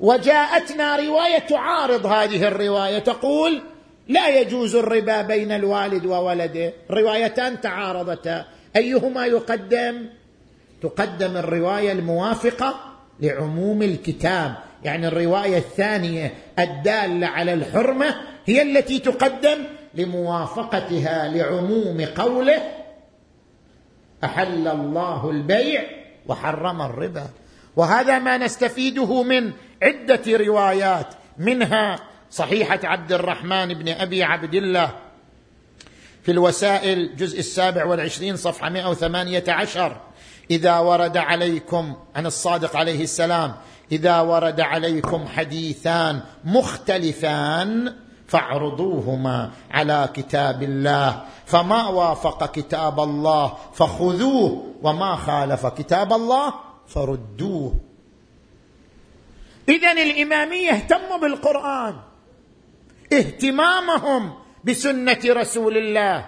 وجاءتنا رواية تعارض هذه الرواية تقول لا يجوز الربا بين الوالد وولده. الروايتان تعارضتا. أيهما يقدم؟ تقدم الرواية الموافقة لعموم الكتاب. يعني الرواية الثانية الدالة على الحرمة هي التي تقدم لموافقتها لعموم قوله أحل الله البيع وحرم الربا. وهذا ما نستفيده من عدة روايات منها صحيحة عبد الرحمن بن أبي عبد الله في الوسائل جزء السابع والعشرين صفحة 118 إذا ورد عليكم عن الصادق عليه السلام إذا ورد عليكم حديثان مختلفان فاعرضوهما على كتاب الله. فما وافق كتاب الله فخذوه وما خالف كتاب الله فردوه. اذا الإمامية اهتموا بالقرآن. اهتمامهم بسنة رسول الله.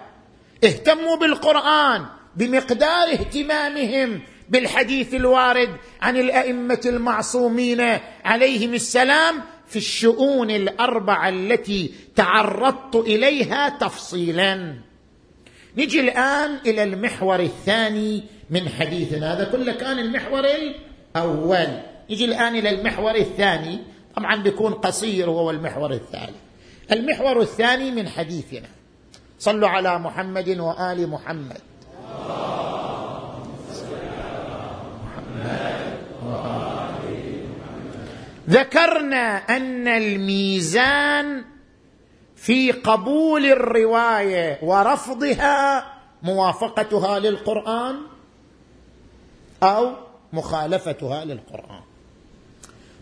اهتموا بالقرآن بمقدار اهتمامهم بالحديث الوارد عن الأئمة المعصومين عليهم السلام في الشؤون الأربعة التي تعرضت إليها تفصيلا. نجي الآن إلى المحور الثاني من حديثنا. هذا كله كان المحور الأول. نجي الآن إلى المحور الثاني. طبعا بيكون قصير وهو المحور الثالث. المحور الثاني من حديثنا. صلوا على محمد وآل محمد. ذكرنا أن الميزان في قبول الرواية ورفضها موافقتها للقرآن أو مخالفتها للقرآن.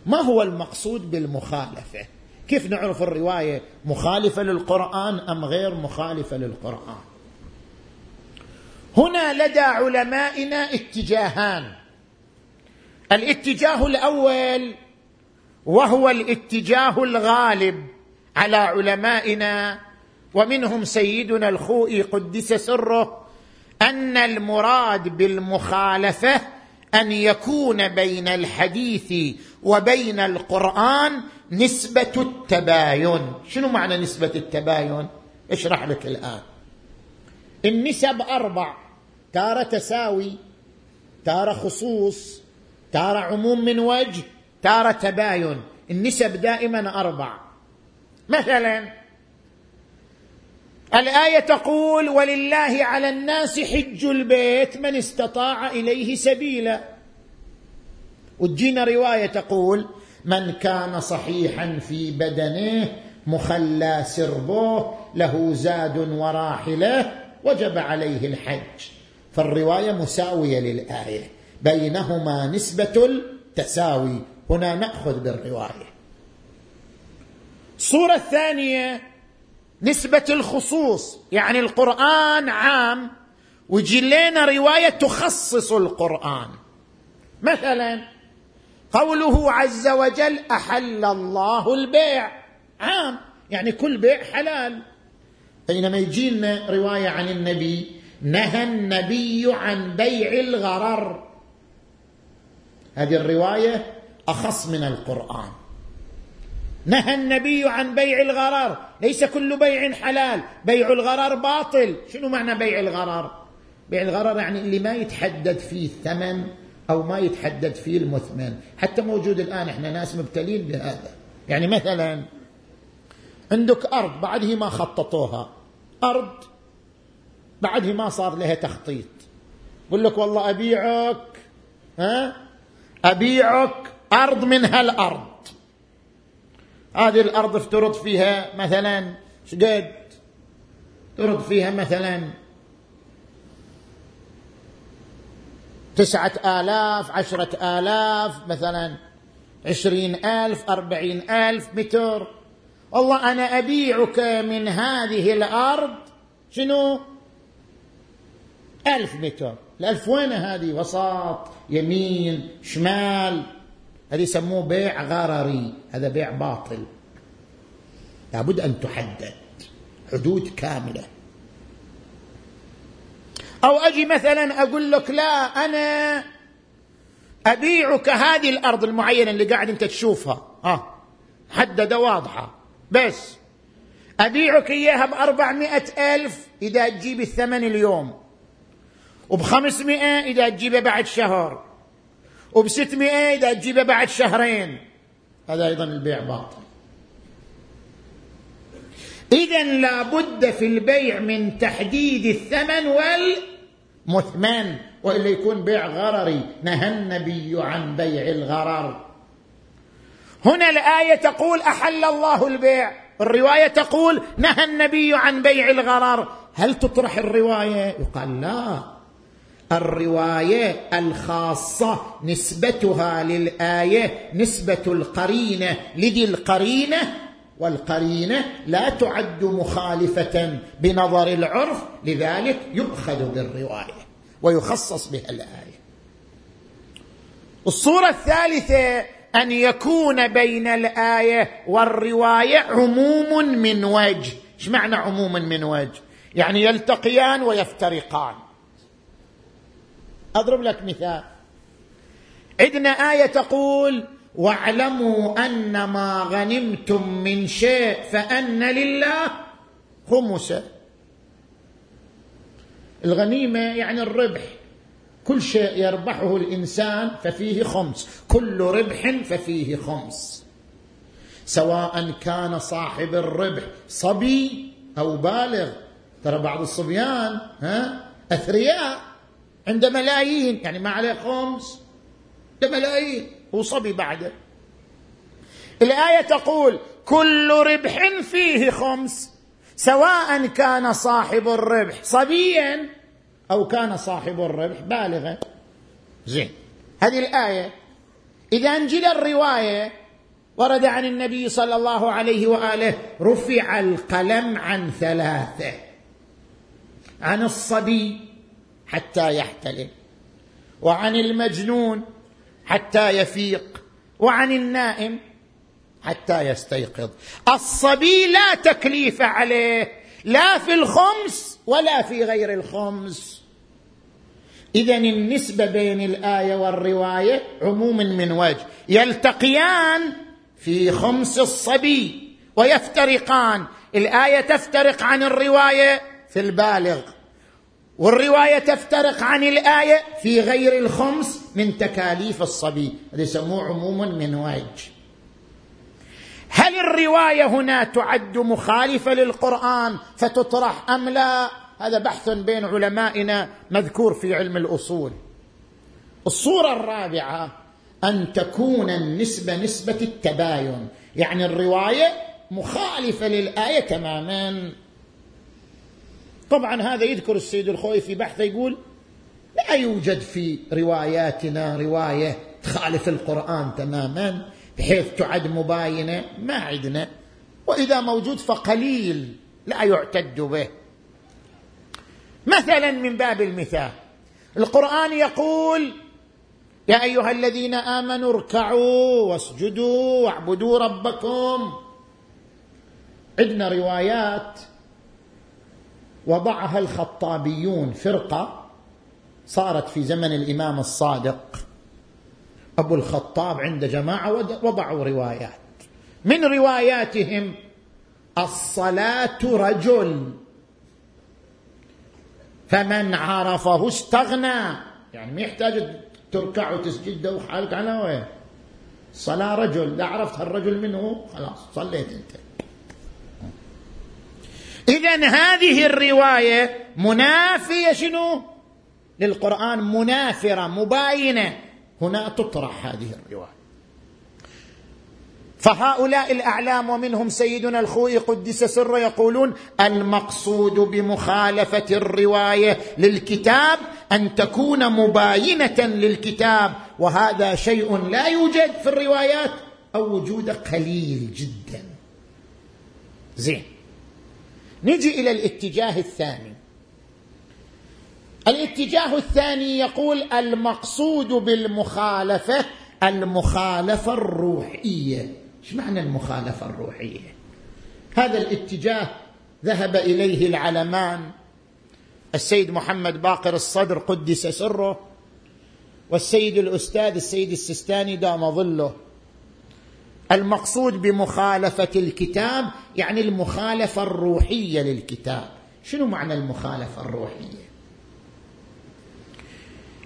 ما هو المقصود بالمخالفة؟ كيف نعرف الرواية مخالفة للقرآن أم غير مخالفة للقرآن؟ هنا لدى علمائنا اتجاهان. الاتجاه الأول وهو الاتجاه الغالب على علمائنا ومنهم سيدنا الخوئي قدس سره أن المراد بالمخالفة أن يكون بين الحديث وبين القرآن نسبة التباين. شنو معنى نسبة التباين؟ اشرح لك الآن. النسب أربع. تارة تساوي تارة خصوص تارة عموم من وجه تارة تباين. النسب دائما أربع. مثلا الآية تقول ولله على الناس حج البيت من استطاع إليه سبيلا. وتجينا رواية تقول من كان صحيحا في بدنه مخلى سربه له زاد وراحله وجب عليه الحج. فالرواية مساوية للآية بينهما نسبة التساوي. هنا نأخذ بالرواية. الصورة الثانية نسبة الخصوص يعني القرآن عام. ويجي لنا رواية تخصص القرآن. مثلا قوله عز وجل أحل الله البيع. عام. يعني كل بيع حلال. بينما يجينا رواية عن النبي نهى النبي عن بيع الغرر. هذه الرواية أخص من القرآن. نهى النبي عن بيع الغرر. ليس كل بيع حلال. بيع الغرر باطل. شنو معنى بيع الغرر؟ بيع الغرر يعني اللي ما يتحدد فيه الثمن أو ما يتحدد فيه المثمن. حتى موجود الآن إحنا ناس مبتلين بهذا. يعني مثلا عندك أرض بعده ما خططوها. أرض بعده ما صار لها تخطيط. يقول لك والله أبيعك ها؟ أبيعك أرض من هالأرض. هذه الأرض افترض فيها مثلا شقد. افترض فيها مثلا تسعة آلاف عشرة آلاف مثلا عشرين ألف أربعين ألف متر والله أنا أبيعك من هذه الأرض شنو؟ ألف متر الألف وين هذه؟ وسط يمين شمال. هذه يسموه بيع غرري. هذا بيع باطل. لابد أن تحدد حدود كاملة. أو أجي مثلا أقول لك لا أنا أبيعك هذه الأرض المعينة اللي قاعد أنت تشوفها. آه حددة واضحة. بس أبيعك إياها بأربعمائة ألف إذا تجيب الثمن اليوم وبخمسمائة إذا تجيبه بعد شهر وبستمائة إذا تجيبه بعد شهرين. هذا أيضا البيع باطل. إذا لابد في البيع من تحديد الثمن والمثمن وإلا يكون بيع غرري. نهى النبي عن بيع الغرر. هنا الآية تقول أحل الله البيع. الرواية تقول نهى النبي عن بيع الغرر. هل تطرح الرواية؟ يقال لا. الرواية الخاصة نسبتها للآية نسبة القرينة. لذي القرينة؟ والقرينة لا تعد مخالفة بنظر العرف لذلك يؤخذ بالرواية ويخصص بها الآية. الصورة الثالثة أن يكون بين الآية والرواية عموم من وجه. إيش معنى عموم من وجه؟ يعني يلتقيان ويفترقان. أضرب لك مثال. عندنا آية تقول واعلموا أن ما غنمتم من شيء فأن لله خمسه الغنيمة يعني الربح. كل شيء يربحه الإنسان ففيه خمس. كل ربح ففيه خمس. سواء كان صاحب الربح صبي أو بالغ. ترى بعض الصبيان ها أثرياء عنده ملايين. يعني ما عليه خمس عنده ملايين. هو صبي بعده. الآية تقول كل ربح فيه خمس سواء كان صاحب الربح صبيا أو كان صاحب الربح بالغا. زين. هذه الآية. إذا انجل الرواية ورد عن النبي صلى الله عليه وآله رفع القلم عن ثلاثة. عن الصبي حتى يحتلم. وعن المجنون حتى يفيق. وعن النائم حتى يستيقظ. الصبي لا تكليف عليه لا في الخمس ولا في غير الخمس. اذا النسبة بين الآية والرواية عموم من وجه. يلتقيان في خمس الصبي ويفترقان. الآية تفترق عن الرواية في البالغ. والرواية تفترق عن الآية في غير الخمس من تكاليف الصبي. هذا يسموه عموم من وجه هل الرواية هنا تعد مخالفة للقرآن فتطرح أم لا؟ هذا بحث بين علمائنا مذكور في علم الأصول. الصورة الرابعة أن تكون النسبة نسبة التباين. يعني الرواية مخالفة للآية تماما. طبعا هذا يذكر السيد الخوي في بحثه يقول لا يوجد في رواياتنا رواية تخالف القرآن تماما بحيث تعد مباينة ما عندنا وإذا موجود فقليل لا يعتد به. مثلا من باب المثال القرآن يقول يا أيها الذين آمنوا اركعوا واسجدوا واعبدوا ربكم. عندنا روايات وضعها الخطابيون فرقة صارت في زمن الإمام الصادق. أبو الخطاب عند جماعة وضعوا روايات. من رواياتهم الصلاة رجل. فمن عرفه استغنى. يعني ما يحتاج تركع وتسجد وحالك على وين؟ الصلاة رجل. لا عرفت هالرجل منه خلاص صليت أنت. اذا هذه الرواية منافية شنو؟ للقرآن منافرة مباينة. هنا تطرح هذه الرواية. فهؤلاء الأعلام ومنهم سيدنا الخوئي قدس سره يقولون المقصود بمخالفة الرواية للكتاب أن تكون مباينة للكتاب وهذا شيء لا يوجد في الروايات أو وجوده قليل جدا. زين. نجي إلى الاتجاه الثاني. الاتجاه الثاني يقول المقصود بالمخالفة المخالفة الروحية. إيش معنى المخالفة الروحية؟ هذا الاتجاه ذهب إليه العلمان. السيد محمد باقر الصدر قدس سره والسيد الأستاذ السيد السستاني دام ظله. المقصود بمخالفة الكتاب يعني المخالفة الروحية للكتاب. شنو معنى المخالفة الروحية؟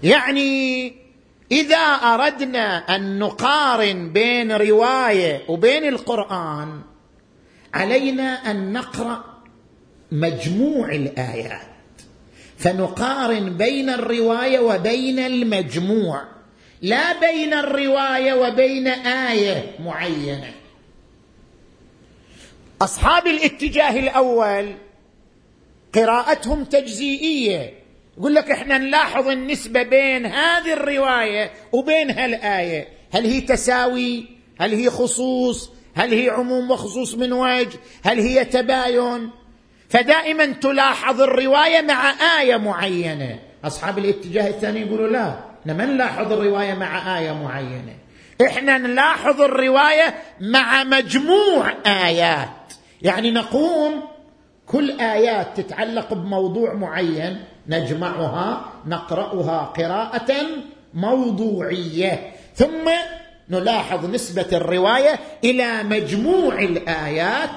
يعني إذا أردنا أن نقارن بين رواية وبين القرآن علينا أن نقرأ مجموع الآيات. فنقارن بين الرواية وبين المجموع. لا بين الرواية وبين آية معينة. أصحاب الاتجاه الأول قراءتهم تجزئية. يقول لك إحنا نلاحظ النسبة بين هذه الرواية وبين هالآية. هل هي تساوي؟ هل هي خصوص؟ هل هي عموم وخصوص من وجه؟ هل هي تباين؟ فدائما تلاحظ الرواية مع آية معينة. أصحاب الاتجاه الثاني يقولوا لا. ما نلاحظ الرواية مع آية معينة؟ إحنا نلاحظ الرواية مع مجموع آيات. يعني نقوم كل آيات تتعلق بموضوع معين نجمعها نقرأها قراءة موضوعية. ثم نلاحظ نسبة الرواية إلى مجموع الآيات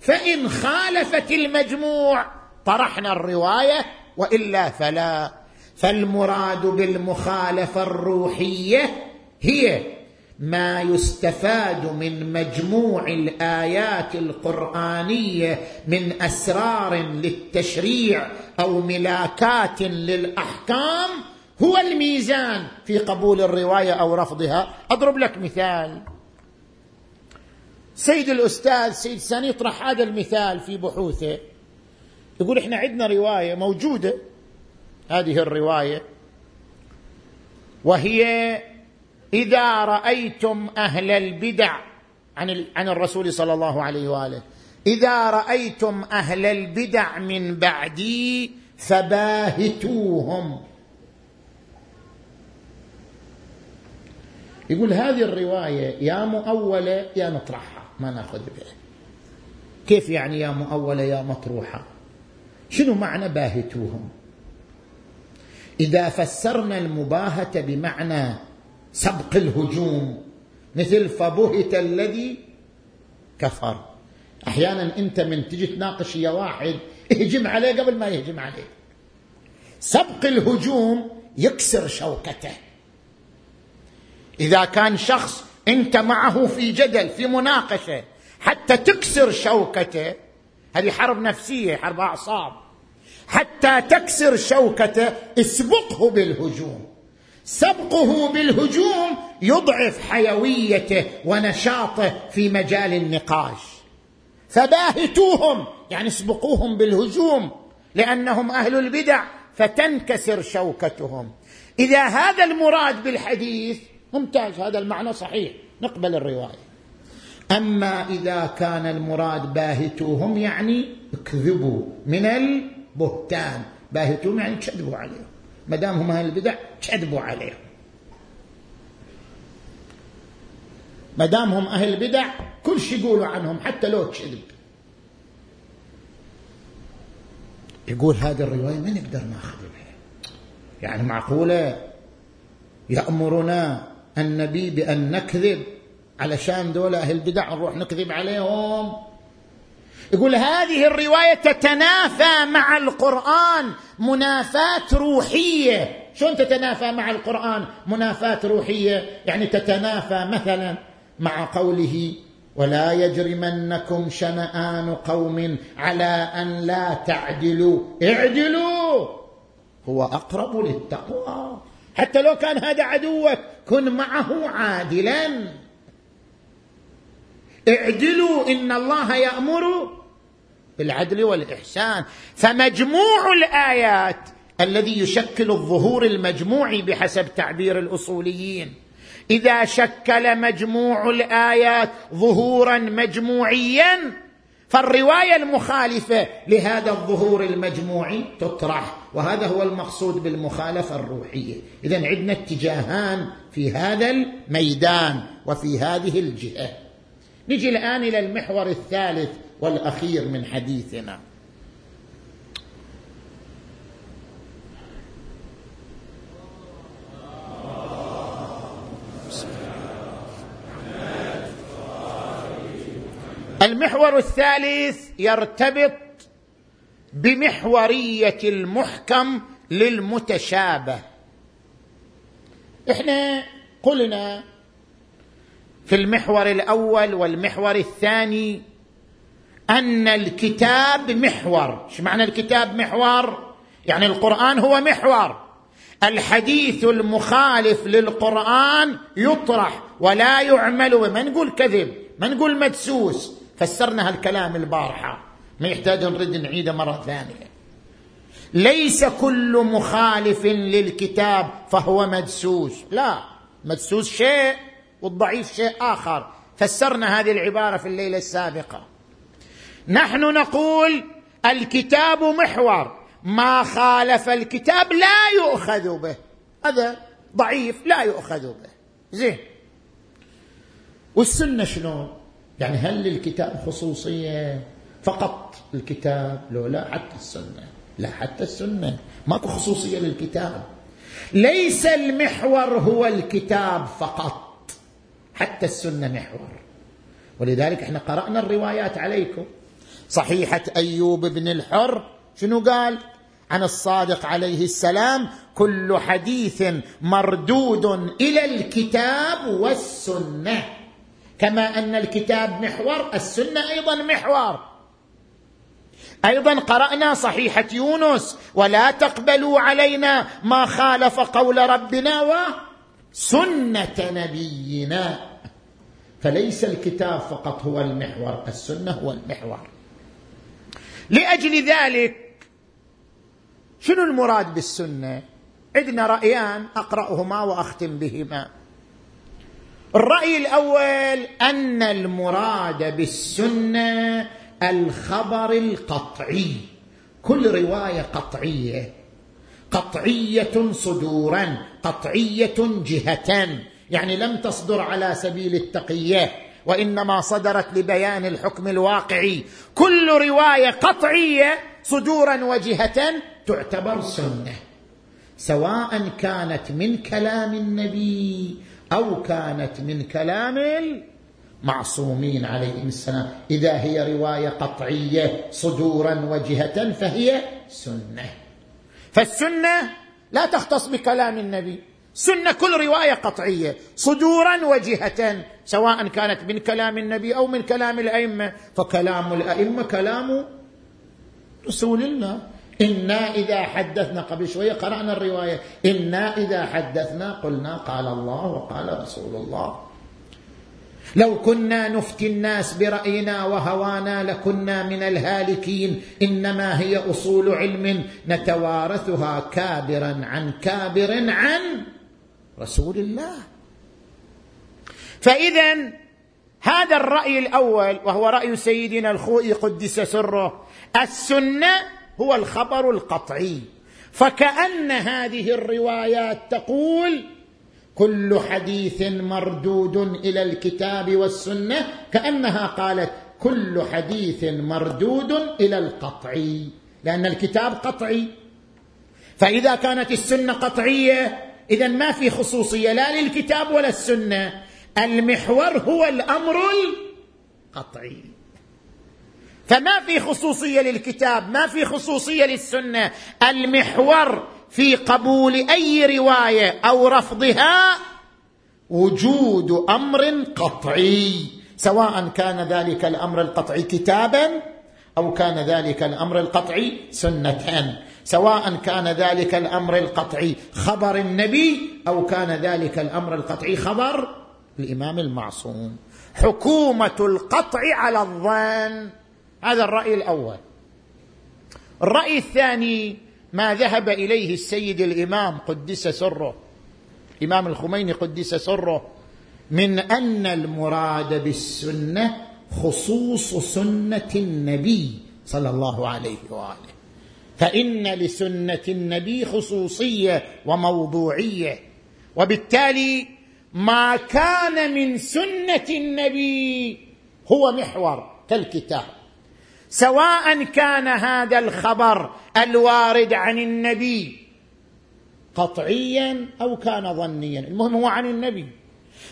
فإن خالفت المجموع طرحنا الرواية وإلا فلا. فالمراد بالمخالفة الروحية هي ما يستفاد من مجموع الآيات القرآنية من أسرار للتشريع أو ملاكات للأحكام هو الميزان في قبول الرواية أو رفضها. أضرب لك مثال. سيد الأستاذ سيد ساني يطرح هذا المثال في بحوثه. يقول إحنا عندنا رواية موجودة هذه الرواية. وهي إذا رأيتم أهل البدع عن عن الرسول صلى الله عليه وآله. إذا رأيتم أهل البدع من بعدي فباهتوهم. يقول هذه الرواية يا مؤولة يا نطرحها ما نأخذ بها. كيف يعني يا مؤولة يا مطروحة؟ شنو معنى باهتوهم؟ إذا فسرنا المباهته بمعنى سبق الهجوم مثل فبهت الذي كفر. أحيانا أنت من تجي تناقش يا واحد اهجم عليه قبل ما يهجم عليه. سبق الهجوم يكسر شوكته. إذا كان شخص أنت معه في جدل في مناقشة حتى تكسر شوكته هذه حرب نفسية حرب أعصاب. حتى تكسر شوكته اسبقه بالهجوم. سبقه بالهجوم يضعف حيويته ونشاطه في مجال النقاش. فباهتوهم يعني اسبقوهم بالهجوم لأنهم أهل البدع فتنكسر شوكتهم. إذا هذا المراد بالحديث ممتاز هذا المعنى صحيح نقبل الرواية. أما إذا كان المراد باهتوهم يعني اكذبوا من البهتان باهتوهم يعني كذبوا عليهم ما دام هم أهل البدع كذبوا عليهم ما دام هم أهل البدع كل شيء يقولوا عنهم حتى لو كذب يقول هذه الرواية ما نقدر ناخذ بها يعني معقولة يأمرنا النبي بأن نكذب علشان دول أهل البدع نروح نكذب عليهم؟ يقول هذه الرواية تتنافى مع القرآن منافاه روحية. شلون تتنافى مع القرآن منافاه روحية؟ يعني تتنافى مثلا مع قوله ولا يجرمنكم شنآن قوم على أن لا تعدلوا. اعدلوا! هو أقرب للتقوى. حتى لو كان هذا عدوك كن معه عادلا. اعدلوا إن الله يأمر بالعدل والإحسان. فمجموع الآيات الذي يشكل الظهور المجموعي بحسب تعبير الأصوليين. إذا شكل مجموع الآيات ظهورا مجموعيا فالرواية المخالفة لهذا الظهور المجموعي تطرح. وهذا هو المقصود بالمخالفة الروحية. اذا عندنا اتجاهان في هذا الميدان وفي هذه الجهة. نجي الآن إلى المحور الثالث. والأخير من حديثنا. المحور الثالث يرتبط بمحورية المحكم للمتشابه. إحنا قلنا في المحور الأول والمحور الثاني أن الكتاب محور. إيش معنى الكتاب محور؟ يعني القرآن هو محور. الحديث المخالف للقرآن يطرح ولا يعمل ما نقول كذب ما نقول مدسوس. فسرنا هالكلام البارحة. ما يحتاج نرد نعيده مرة ثانية. ليس كل مخالف للكتاب فهو مدسوس. لا مدسوس شيء والضعيف شيء آخر. فسرنا هذه العبارة في الليلة السابقة. نحن نقول الكتاب محور. ما خالف الكتاب لا يؤخذ به. هذا ضعيف لا يؤخذ به. زين. والسنة شلون؟ يعني هل للكتاب خصوصية فقط؟ الكتاب لو لا حتى السنة. لا حتى السنة. ماكو خصوصية للكتاب. ليس المحور هو الكتاب فقط. حتى السنة محور. ولذلك إحنا قرأنا الروايات عليكم. صحيحة أيوب بن الحر. شنو قال؟ عن الصادق عليه السلام كل حديث مردود إلى الكتاب والسنة. كما أن الكتاب محور السنة أيضا محور. أيضا قرأنا صحيحة يونس ولا تقبلوا علينا ما خالف قول ربنا وسنه نبينا. فليس الكتاب فقط هو المحور السنة هو المحور. لأجل ذلك شنو المراد بالسنة؟ عندنا رأيان أقرأهما وأختم بهما. الرأي الأول أن المراد بالسنة الخبر القطعي. كل رواية قطعية. قطعية صدورا قطعية جهه يعني لم تصدر على سبيل التقية. وإنما صدرت لبيان الحكم الواقعي. كل رواية قطعية صدورا وجهة تعتبر سنة. سواء كانت من كلام النبي أو كانت من كلام المعصومين عليهم السلام. إذا هي رواية قطعية صدورا وجهة فهي سنة. فالسنة لا تختص بكلام النبي. سنة كل رواية قطعية صدورا وجهه سواء كانت من كلام النبي أو من كلام الأئمة فكلام الأئمة كلام رسول الله. إنا إذا حدثنا قبل شوية قرأنا الرواية إنا إذا حدثنا قلنا قال الله وقال رسول الله. لو كنا نفتي الناس برأينا وهوانا لكنا من الهالكين إنما هي أصول علم نتوارثها كابرا عن كابر عن رسول الله. فإذا هذا الرأي الأول وهو رأي سيدنا الخوئي قدس سره السنة هو الخبر القطعي. فكأن هذه الروايات تقول كل حديث مردود إلى الكتاب والسنة كأنها قالت كل حديث مردود إلى القطعي لأن الكتاب قطعي. فإذا كانت السنة قطعية اذا ما في خصوصية لا للكتاب ولا السنة. المحور هو الأمر القطعي. فما في خصوصية للكتاب ما في خصوصية للسنة. المحور في قبول أي رواية أو رفضها وجود أمر قطعي. سواء كان ذلك الأمر القطعي كتابا أو كان ذلك الأمر القطعي سنه سواء كان ذلك الأمر القطعي خبر النبي أو كان ذلك الأمر القطعي خبر الإمام المعصوم. حكومة القطع على الظن. هذا الرأي الأول. الرأي الثاني ما ذهب إليه السيد الإمام قدس سره الامام الخميني قدس سره من أن المراد بالسنة خصوص سنة النبي صلى الله عليه وآله. فإن لسنة النبي خصوصية وموضوعية. وبالتالي ما كان من سنة النبي هو محور كالكتاب. سواء كان هذا الخبر الوارد عن النبي قطعيا أو كان ظنيا. المهم هو عن النبي.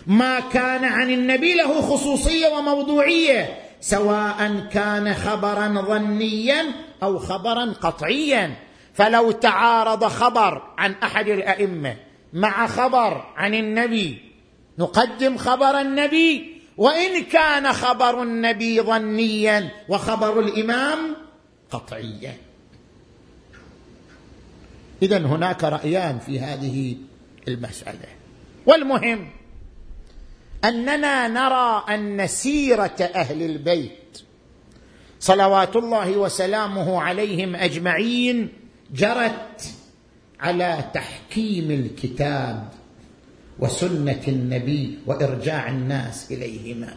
ما كان عن النبي له خصوصية وموضوعية سواء كان خبرا ظنيا أو خبرا قطعيا. فلو تعارض خبر عن أحد الأئمة مع خبر عن النبي نقدم خبر النبي. وإن كان خبر النبي ظنيا وخبر الإمام قطعيا. اذا هناك رأيان في هذه المسألة. والمهم أننا نرى أن سيرة أهل البيت صلوات الله وسلامه عليهم أجمعين جرت على تحكيم الكتاب وسنة النبي وإرجاع الناس إليهما.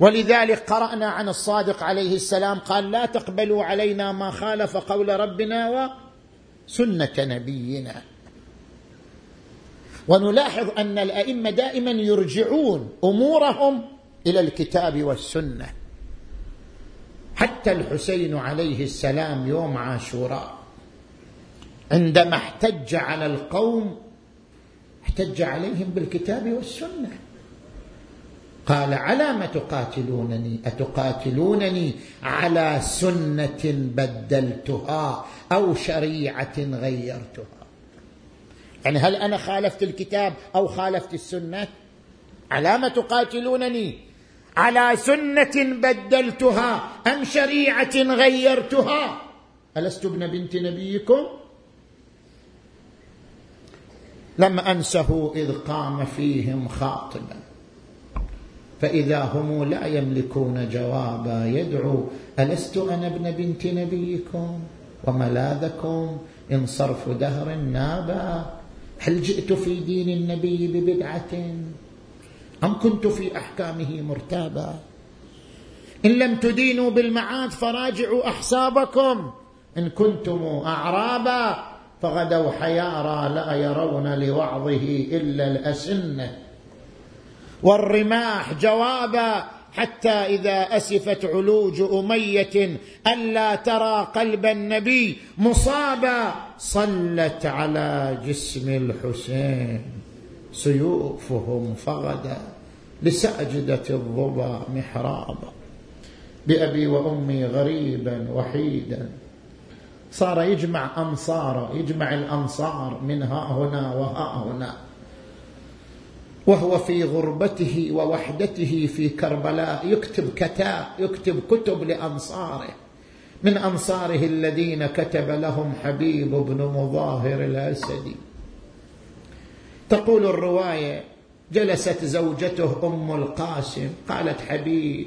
ولذلك قرأنا عن الصادق عليه السلام قال لا تقبلوا علينا ما خالف قول ربنا وسنة نبينا. ونلاحظ أن الأئمة دائما يرجعون أمورهم إلى الكتاب والسنة. حتى الحسين عليه السلام يوم عاشوراء عندما احتج على القوم احتج عليهم بالكتاب والسنة. قال على ما تقاتلونني؟ أتقاتلونني على سنة بدلتها أو شريعة غيرتها؟ يعني هل أنا خالفت الكتاب أو خالفت السنة؟ على ما تقاتلونني على سنة بدلتها أم شريعة غيرتها؟ ألست ابن بنت نبيكم؟ لم أنسه إذ قام فيهم خاطبا. فإذا هم لا يملكون جوابا يدعو ألست أنا ابن بنت نبيكم؟ وملاذكم إن صرف دهر نابا؟ هل جئت في دين النبي ببدعة؟ أم كنت في أحكامه مرتابا؟ إن لم تدينوا بالمعاد فراجعوا أحسابكم. إن كنتم أعرابا فغدوا حيارى لا يرون لوعظه إلا الاسنه والرماح جوابا حتى إذا أسفت علوج أمية ألا ترى قلب النبي مصابا. صلت على جسم الحسين سيوفهم فغدا. لساجده الظبا محرابا بأبي وأمي غريبا وحيدا. صار يجمع انصاره يجمع الانصار من ها هنا وها هنا. وهو في غربته ووحدته في كربلاء يكتب كتاب يكتب كتب لانصاره من انصاره الذين كتب لهم حبيب بن مظاهر الأسدي. تقول الرواية جلست زوجته أم القاسم قالت حبيب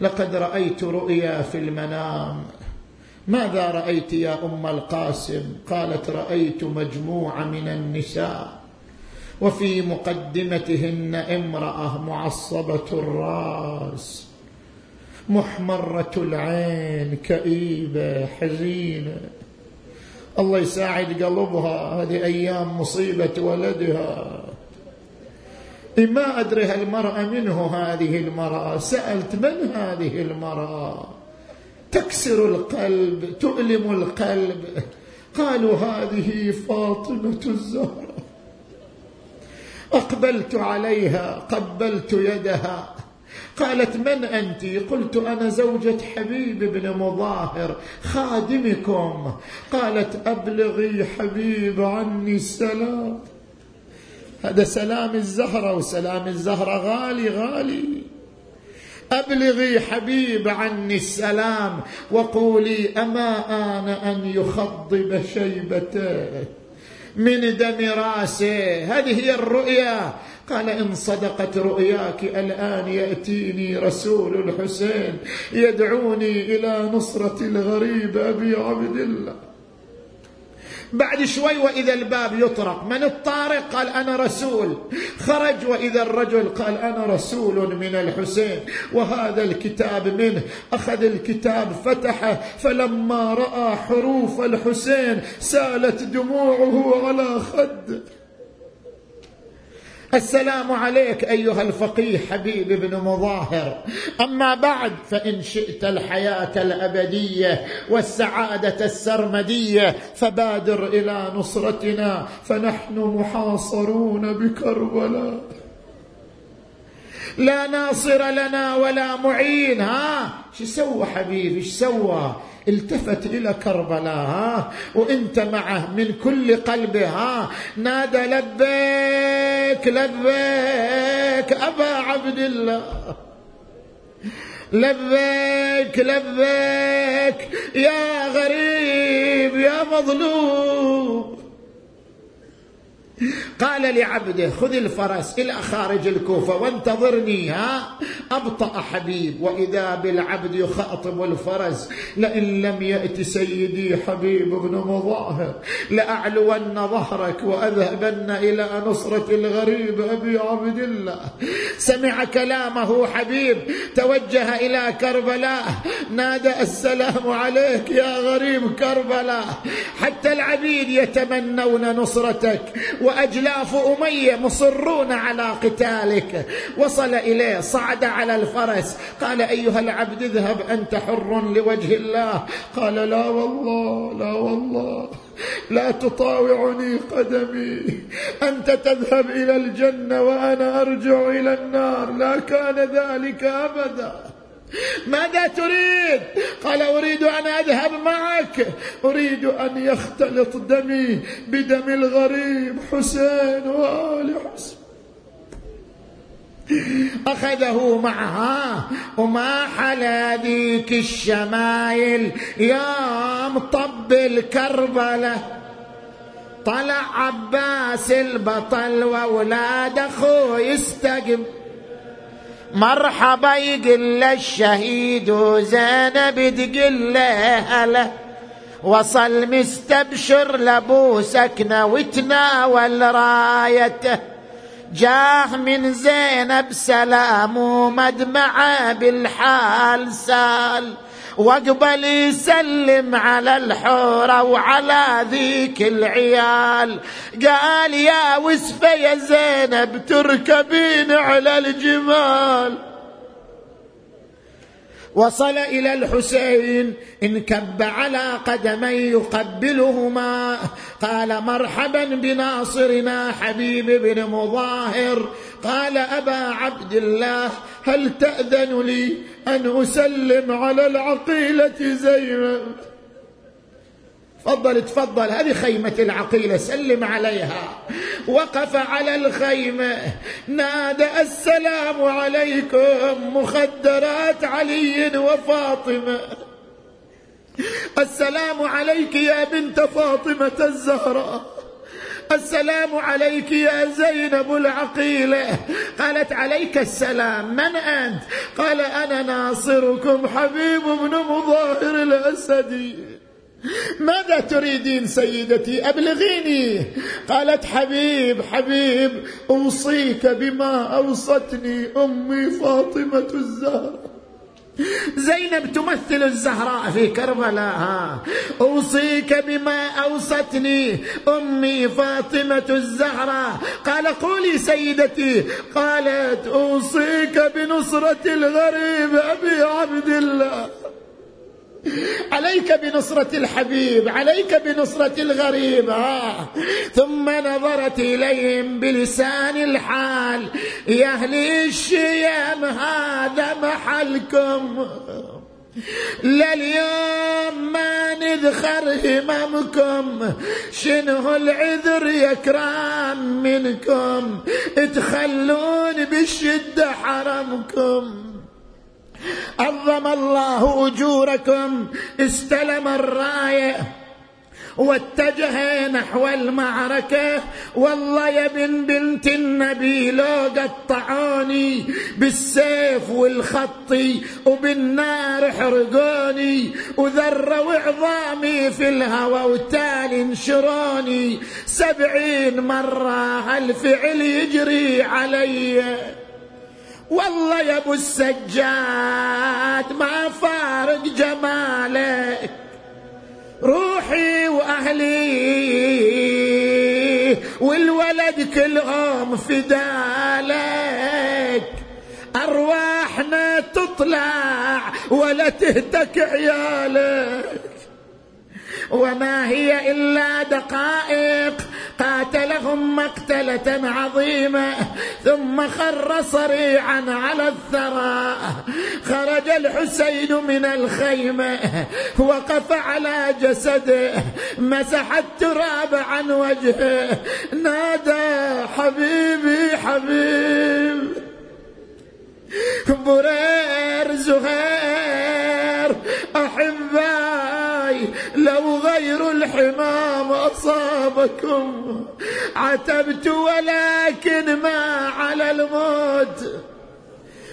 لقد رأيت رؤيا في المنام. ماذا رأيت يا أم القاسم؟ قالت رأيت مجموعة من النساء وفي مقدمتهن امرأة معصبة الراس محمرة العين كئيبة حزينة. الله يساعد قلبها هذه أيام مصيبة ولدها. ما أدري هالمرأة منه هذه المرأة. سألت من هذه المرأة؟ تكسر القلب تؤلم القلب. قالوا هذه فاطمة الزهراء أقبلت عليها قبلت يدها. قالت من أنت؟ قلت أنا زوجة حبيب بن مظاهر خادمكم. قالت أبلغي حبيب عني السلام. هذا سلام الزهرة وسلام الزهرة غالي غالي. أبلغي حبيب عني السلام وقولي أما آن أن يخضب شيبته من دم راسه؟ هذه هي الرؤيا. قال إن صدقت رؤياك الآن يأتيني رسول الحسين يدعوني إلى نصرة الغريب أبي عبد الله. بعد شوي وإذا الباب يطرق. من الطارق؟ قال أنا رسول. خرج وإذا الرجل؟ قال أنا رسول من الحسين. وهذا الكتاب منه. أخذ الكتاب فتحه فلما رأى حروف الحسين سالت دموعه على خده السلام عليك أيها الفقيه حبيب بن مظاهر. أما بعد فإن شئت الحياة الأبدية والسعادة السرمدية فبادر إلى نصرتنا فنحن محاصرون بكربلاء. لا ناصر لنا ولا معين ها؟ شو سوى حبيبي؟ إيش سوى؟ التفت إلى كربلاء ها؟ وأنت معه من كل قلبه ها؟ نادى لبيك لبيك أبا عبد الله. لبيك لبيك يا غريب يا مظلوم. قال لعبده خذ الفرس إلى خارج الكوفة وانتظرني ها؟ أبطأ حبيب وإذا بالعبد يخاطب الفرس لئن لم يأت سيدي حبيب بن مظاهر لأعلون ظهرك وأذهبن إلى نصرة الغريب أبي عبد الله. سمع كلامه حبيب توجه إلى كربلاء نادى السلام عليك يا غريب كربلاء حتى العبيد يتمنون نصرتك وأجلاف أمية مصرون على قتالك. وصل إليه صعد على الفرس. قال أيها العبد اذهب أنت حر لوجه الله. قال لا والله لا والله. لا تطاوعني قدمي. أنت تذهب إلى الجنة وأنا أرجع إلى النار. لا كان ذلك أبدا. ماذا تريد؟ قال أريد أن أذهب معك. أريد أن يختلط دمي بدم الغريب حسين وآل حسين. أخذه معها. وما حلا ذيك الشمايل يوم طب الكربلة. طلع عباس البطل وأولاد أخوه يستقبل مرحبا يقول الشهيد وزينب تقول له وصل مستبشر لأبو سكنة وتناول رايته. جاه من زينب سلام ومدمعه بالحال سال. واقبل يسلم على الحورة وعلى ذيك العيال. قال يا وسفة يا زينب تركبين على الجمال. وصل إلى الحسين انكب على قدمي يقبلهما. قال مرحبا بناصرنا حبيب بن مظاهر. قال أبا عبد الله هل تأذن لي أن أسلم على العقيلة زينب؟ تفضل تفضل. هذه خيمة العقيلة سلم عليها. وقف على الخيمة. نادى السلام عليكم مخدرات علي وفاطمة. السلام عليك يا بنت فاطمة الزهراء. السلام عليك يا زينب العقيلة. قالت عليك السلام من أنت؟ قال أنا ناصركم حبيب بن مظاهر الأسدي. ماذا تريدين سيدتي؟ أبلغيني. قالت حبيب حبيب أوصيك بما أوصتني أمي فاطمة الزهراء. زينب تمثل الزهراء في كربلاء. أوصيك بما أوصتني أمي فاطمة الزهراء. قال قولي سيدتي. قالت أوصيك بنصرة الغريب أبي عبد الله. عليك بنصرة الحبيب عليك بنصرة الغريب. آه. ثم نظرت إليهم بلسان الحال. يا أهل الشيم هذا محلكم. لليوم ما نذخر هممكم. شنو العذر يا كرام منكم. تخلون بالشدة حرمكم. عظم الله أجوركم استلم الراية واتجه نحو المعركة. والله يا بن بنت النبي لو قطعوني بالسيف والخط وبالنار حرقوني وذروا عظامي في الهوى وتالي انشروني. سبعين مرة هالفعل يجري علي. والله يا ابو السجاد ما فارق جمالك روحي واهلي والولد كلهم فدالك. أرواحنا تطلع ولا تهتك عيالك. وما هي إلا دقائق. قاتلهم مقتلة عظيمة ثم خر صريعا على الثرى خرج الحسين من الخيمة وقف على جسده. مسح التراب عن وجهه. نادى حبيبي حبيب. برير زهير احبائي لو غير الحمام أصابكم. عتبت ولكن ما على الموت.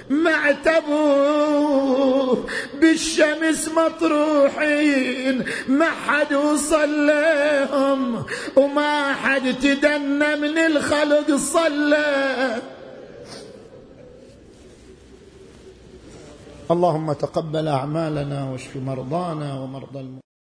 ما اعتبوا بالشمس مطروحين. ما حد وصلهم وما حد تدنى من الخلق صلى. اللهم تقبل أعمالنا واشف مرضانا ومرضى المؤمنين